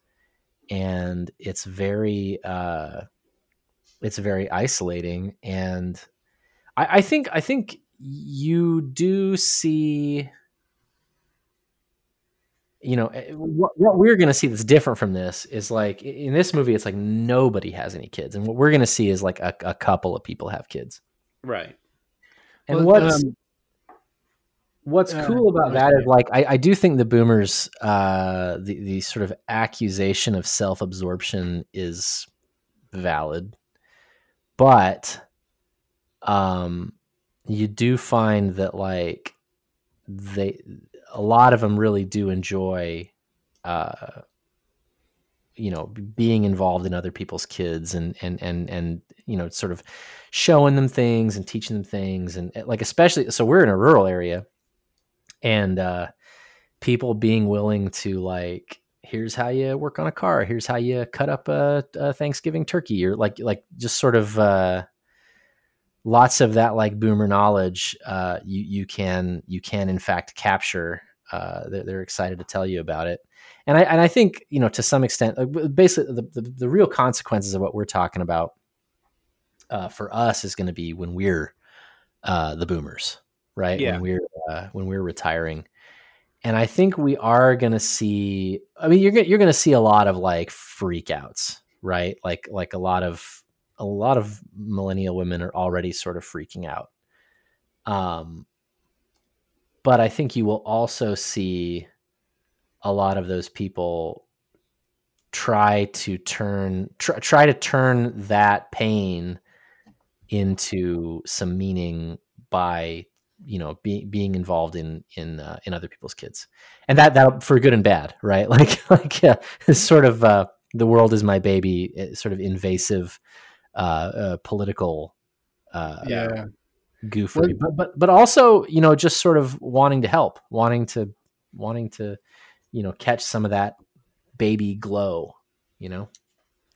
and it's very uh, it's very isolating. And I, I think I think you do see you know eh, what, what we're going to see that's different from this is like in this movie it's like nobody has any kids and what we're going to see is like a, a couple of people have kids. Right. And Well, what's um, what's uh, cool about that is like I, I do think the boomers uh the, the sort of accusation of self-absorption is valid but um you do find that like they a lot of them really do enjoy uh you know being involved in other people's kids and and and and you know sort of showing them things and teaching them things and like especially so we're in a rural area and uh people being willing to like here's how you work on a car. Here's how you cut up a, a thanksgiving turkey or like like just sort of uh lots of that like boomer knowledge uh you you can you can in fact capture uh they're, they're excited to tell you about it and I and I think you know to some extent, basically the, the, the real consequences of what we're talking about uh, for us is going to be when we're uh, the boomers, right? Yeah. When we're uh, when we're retiring, and I think we are going to see. I mean, you're you're going to see a lot of like freakouts, right? Like like a lot of a lot of millennial women are already sort of freaking out. Um, but I think you will also see a lot of those people try to turn try, to turn that pain into some meaning by you know being being involved in in uh, in other people's kids and that that for good and bad right like like yeah, it's sort of uh, the world is my baby eh, sort of invasive uh, uh political uh Yeah. Goofery but but but also you know just sort of wanting to help wanting to wanting to you know catch some of that baby glow you know?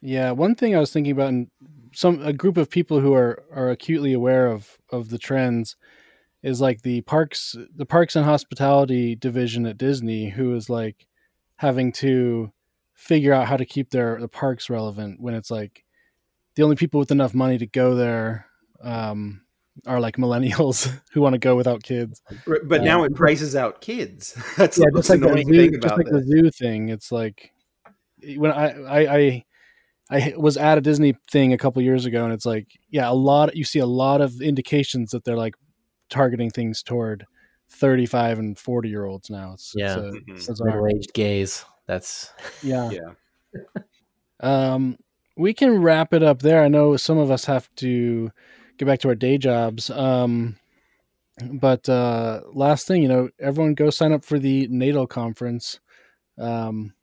Yeah, one thing I was thinking about, and some a group of people who are are acutely aware of of the trends, is like the parks, the parks and hospitality division at Disney, who is like having to figure out how to keep their the parks relevant when it's like the only people with enough money to go there um, are like millennials who want to go without kids. But Uh, now it prices out kids. That's yeah, the just like the zoo, thing just about like the zoo thing. It's like when I, I I I was at a Disney thing a couple years ago, and it's like yeah, a lot. You see a lot of indications that they're like targeting things toward thirty-five and forty-year olds now. It's, Yeah. it's, Mhm. it's middle-aged gays that's yeah. Yeah. Um, we can wrap it up there. I know some of us have to get back to our day jobs. Um, but uh, last thing, you know, everyone go sign up for the Natal conference. Um,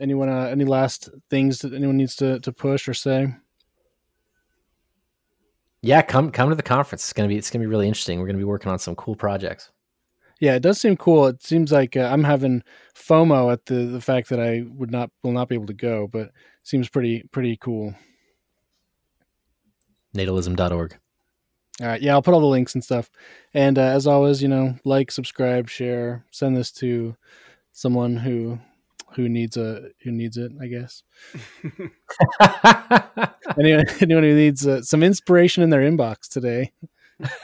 anyone, uh, any last things that anyone needs to, to push or say? yeah come come to the conference it's gonna be it's gonna be really interesting we're gonna be working on some cool projects Yeah, it does seem cool. It seems like uh, I'm having FOMO at the, the fact that I would not will not be able to go, but it seems pretty pretty cool. natalism.org All right, yeah, I'll put all the links and stuff. And uh, as always, you know, like, subscribe, share, send this to someone who who needs a who needs it. I guess anyone anyone who needs uh, some inspiration in their inbox today.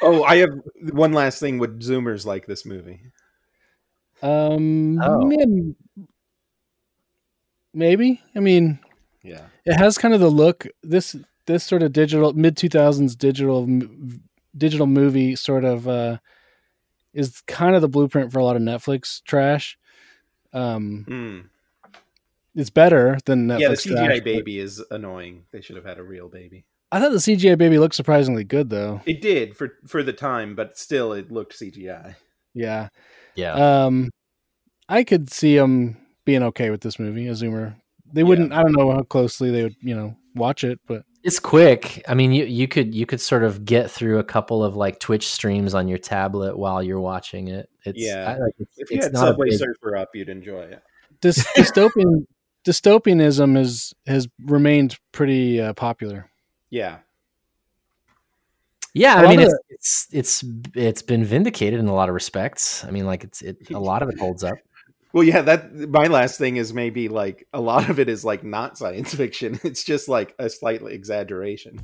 oh, I have one last thing. Would Zoomers like this movie? Um, Oh. may- maybe. I mean, Yeah. it has kind of the look this this sort of digital mid two thousands digital digital movie sort of uh, is kind of the blueprint for a lot of Netflix trash. Um, Mm. it's better than Netflix yeah, the CGI trash, but baby is annoying. They should have had a real baby. I thought the CGI baby looked surprisingly good though. It did for for the time, but still, it looked CGI. Yeah. yeah Um, I could see them being okay with this movie. A Zoomer, they wouldn't. I don't know how closely they would, you know, watch it, but it's quick i mean you you could you could sort of get through a couple of like twitch streams on your tablet while you're watching it it's Yeah. I, like, it's, If you it's had not a Subway big- Surfer up, you'd enjoy it. this dystopian dystopianism is has remained pretty uh, popular. Yeah. yeah I mean of it's, it's it's it's been vindicated in a lot of respects i mean like it's it a lot of it holds up Well, yeah. That my last thing is maybe like a lot of it is like not science fiction. It's just like a slight exaggeration.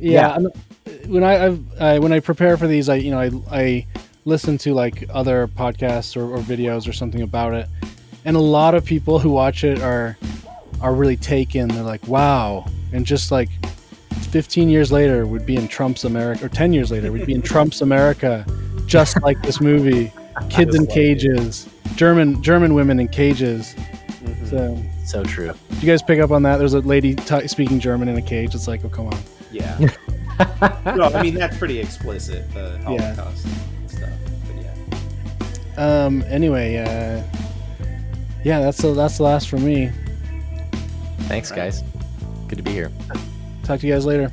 Yeah, Yeah. Uh, when I, I've, I when I prepare for these, I you know I I listen to like other podcasts or, or videos or something about it, and a lot of people who watch it are are really taken. They're like, wow, and just like 15 years later we'd be in Trump's America, or 10 years later we'd be in Trump's America, just like this movie. Kids in Just like it. cages, German German women in cages. Mhm. So, so true do you guys pick up on that? There's a lady t- speaking German in a cage. It's like, oh come on. Yeah. no, I mean that's pretty explicit. The Yeah. Stuff. But yeah. Um. Anyway, uh, yeah, that's the that's the last for me. Thanks, Right. guys. Good to be here. Talk to you guys later.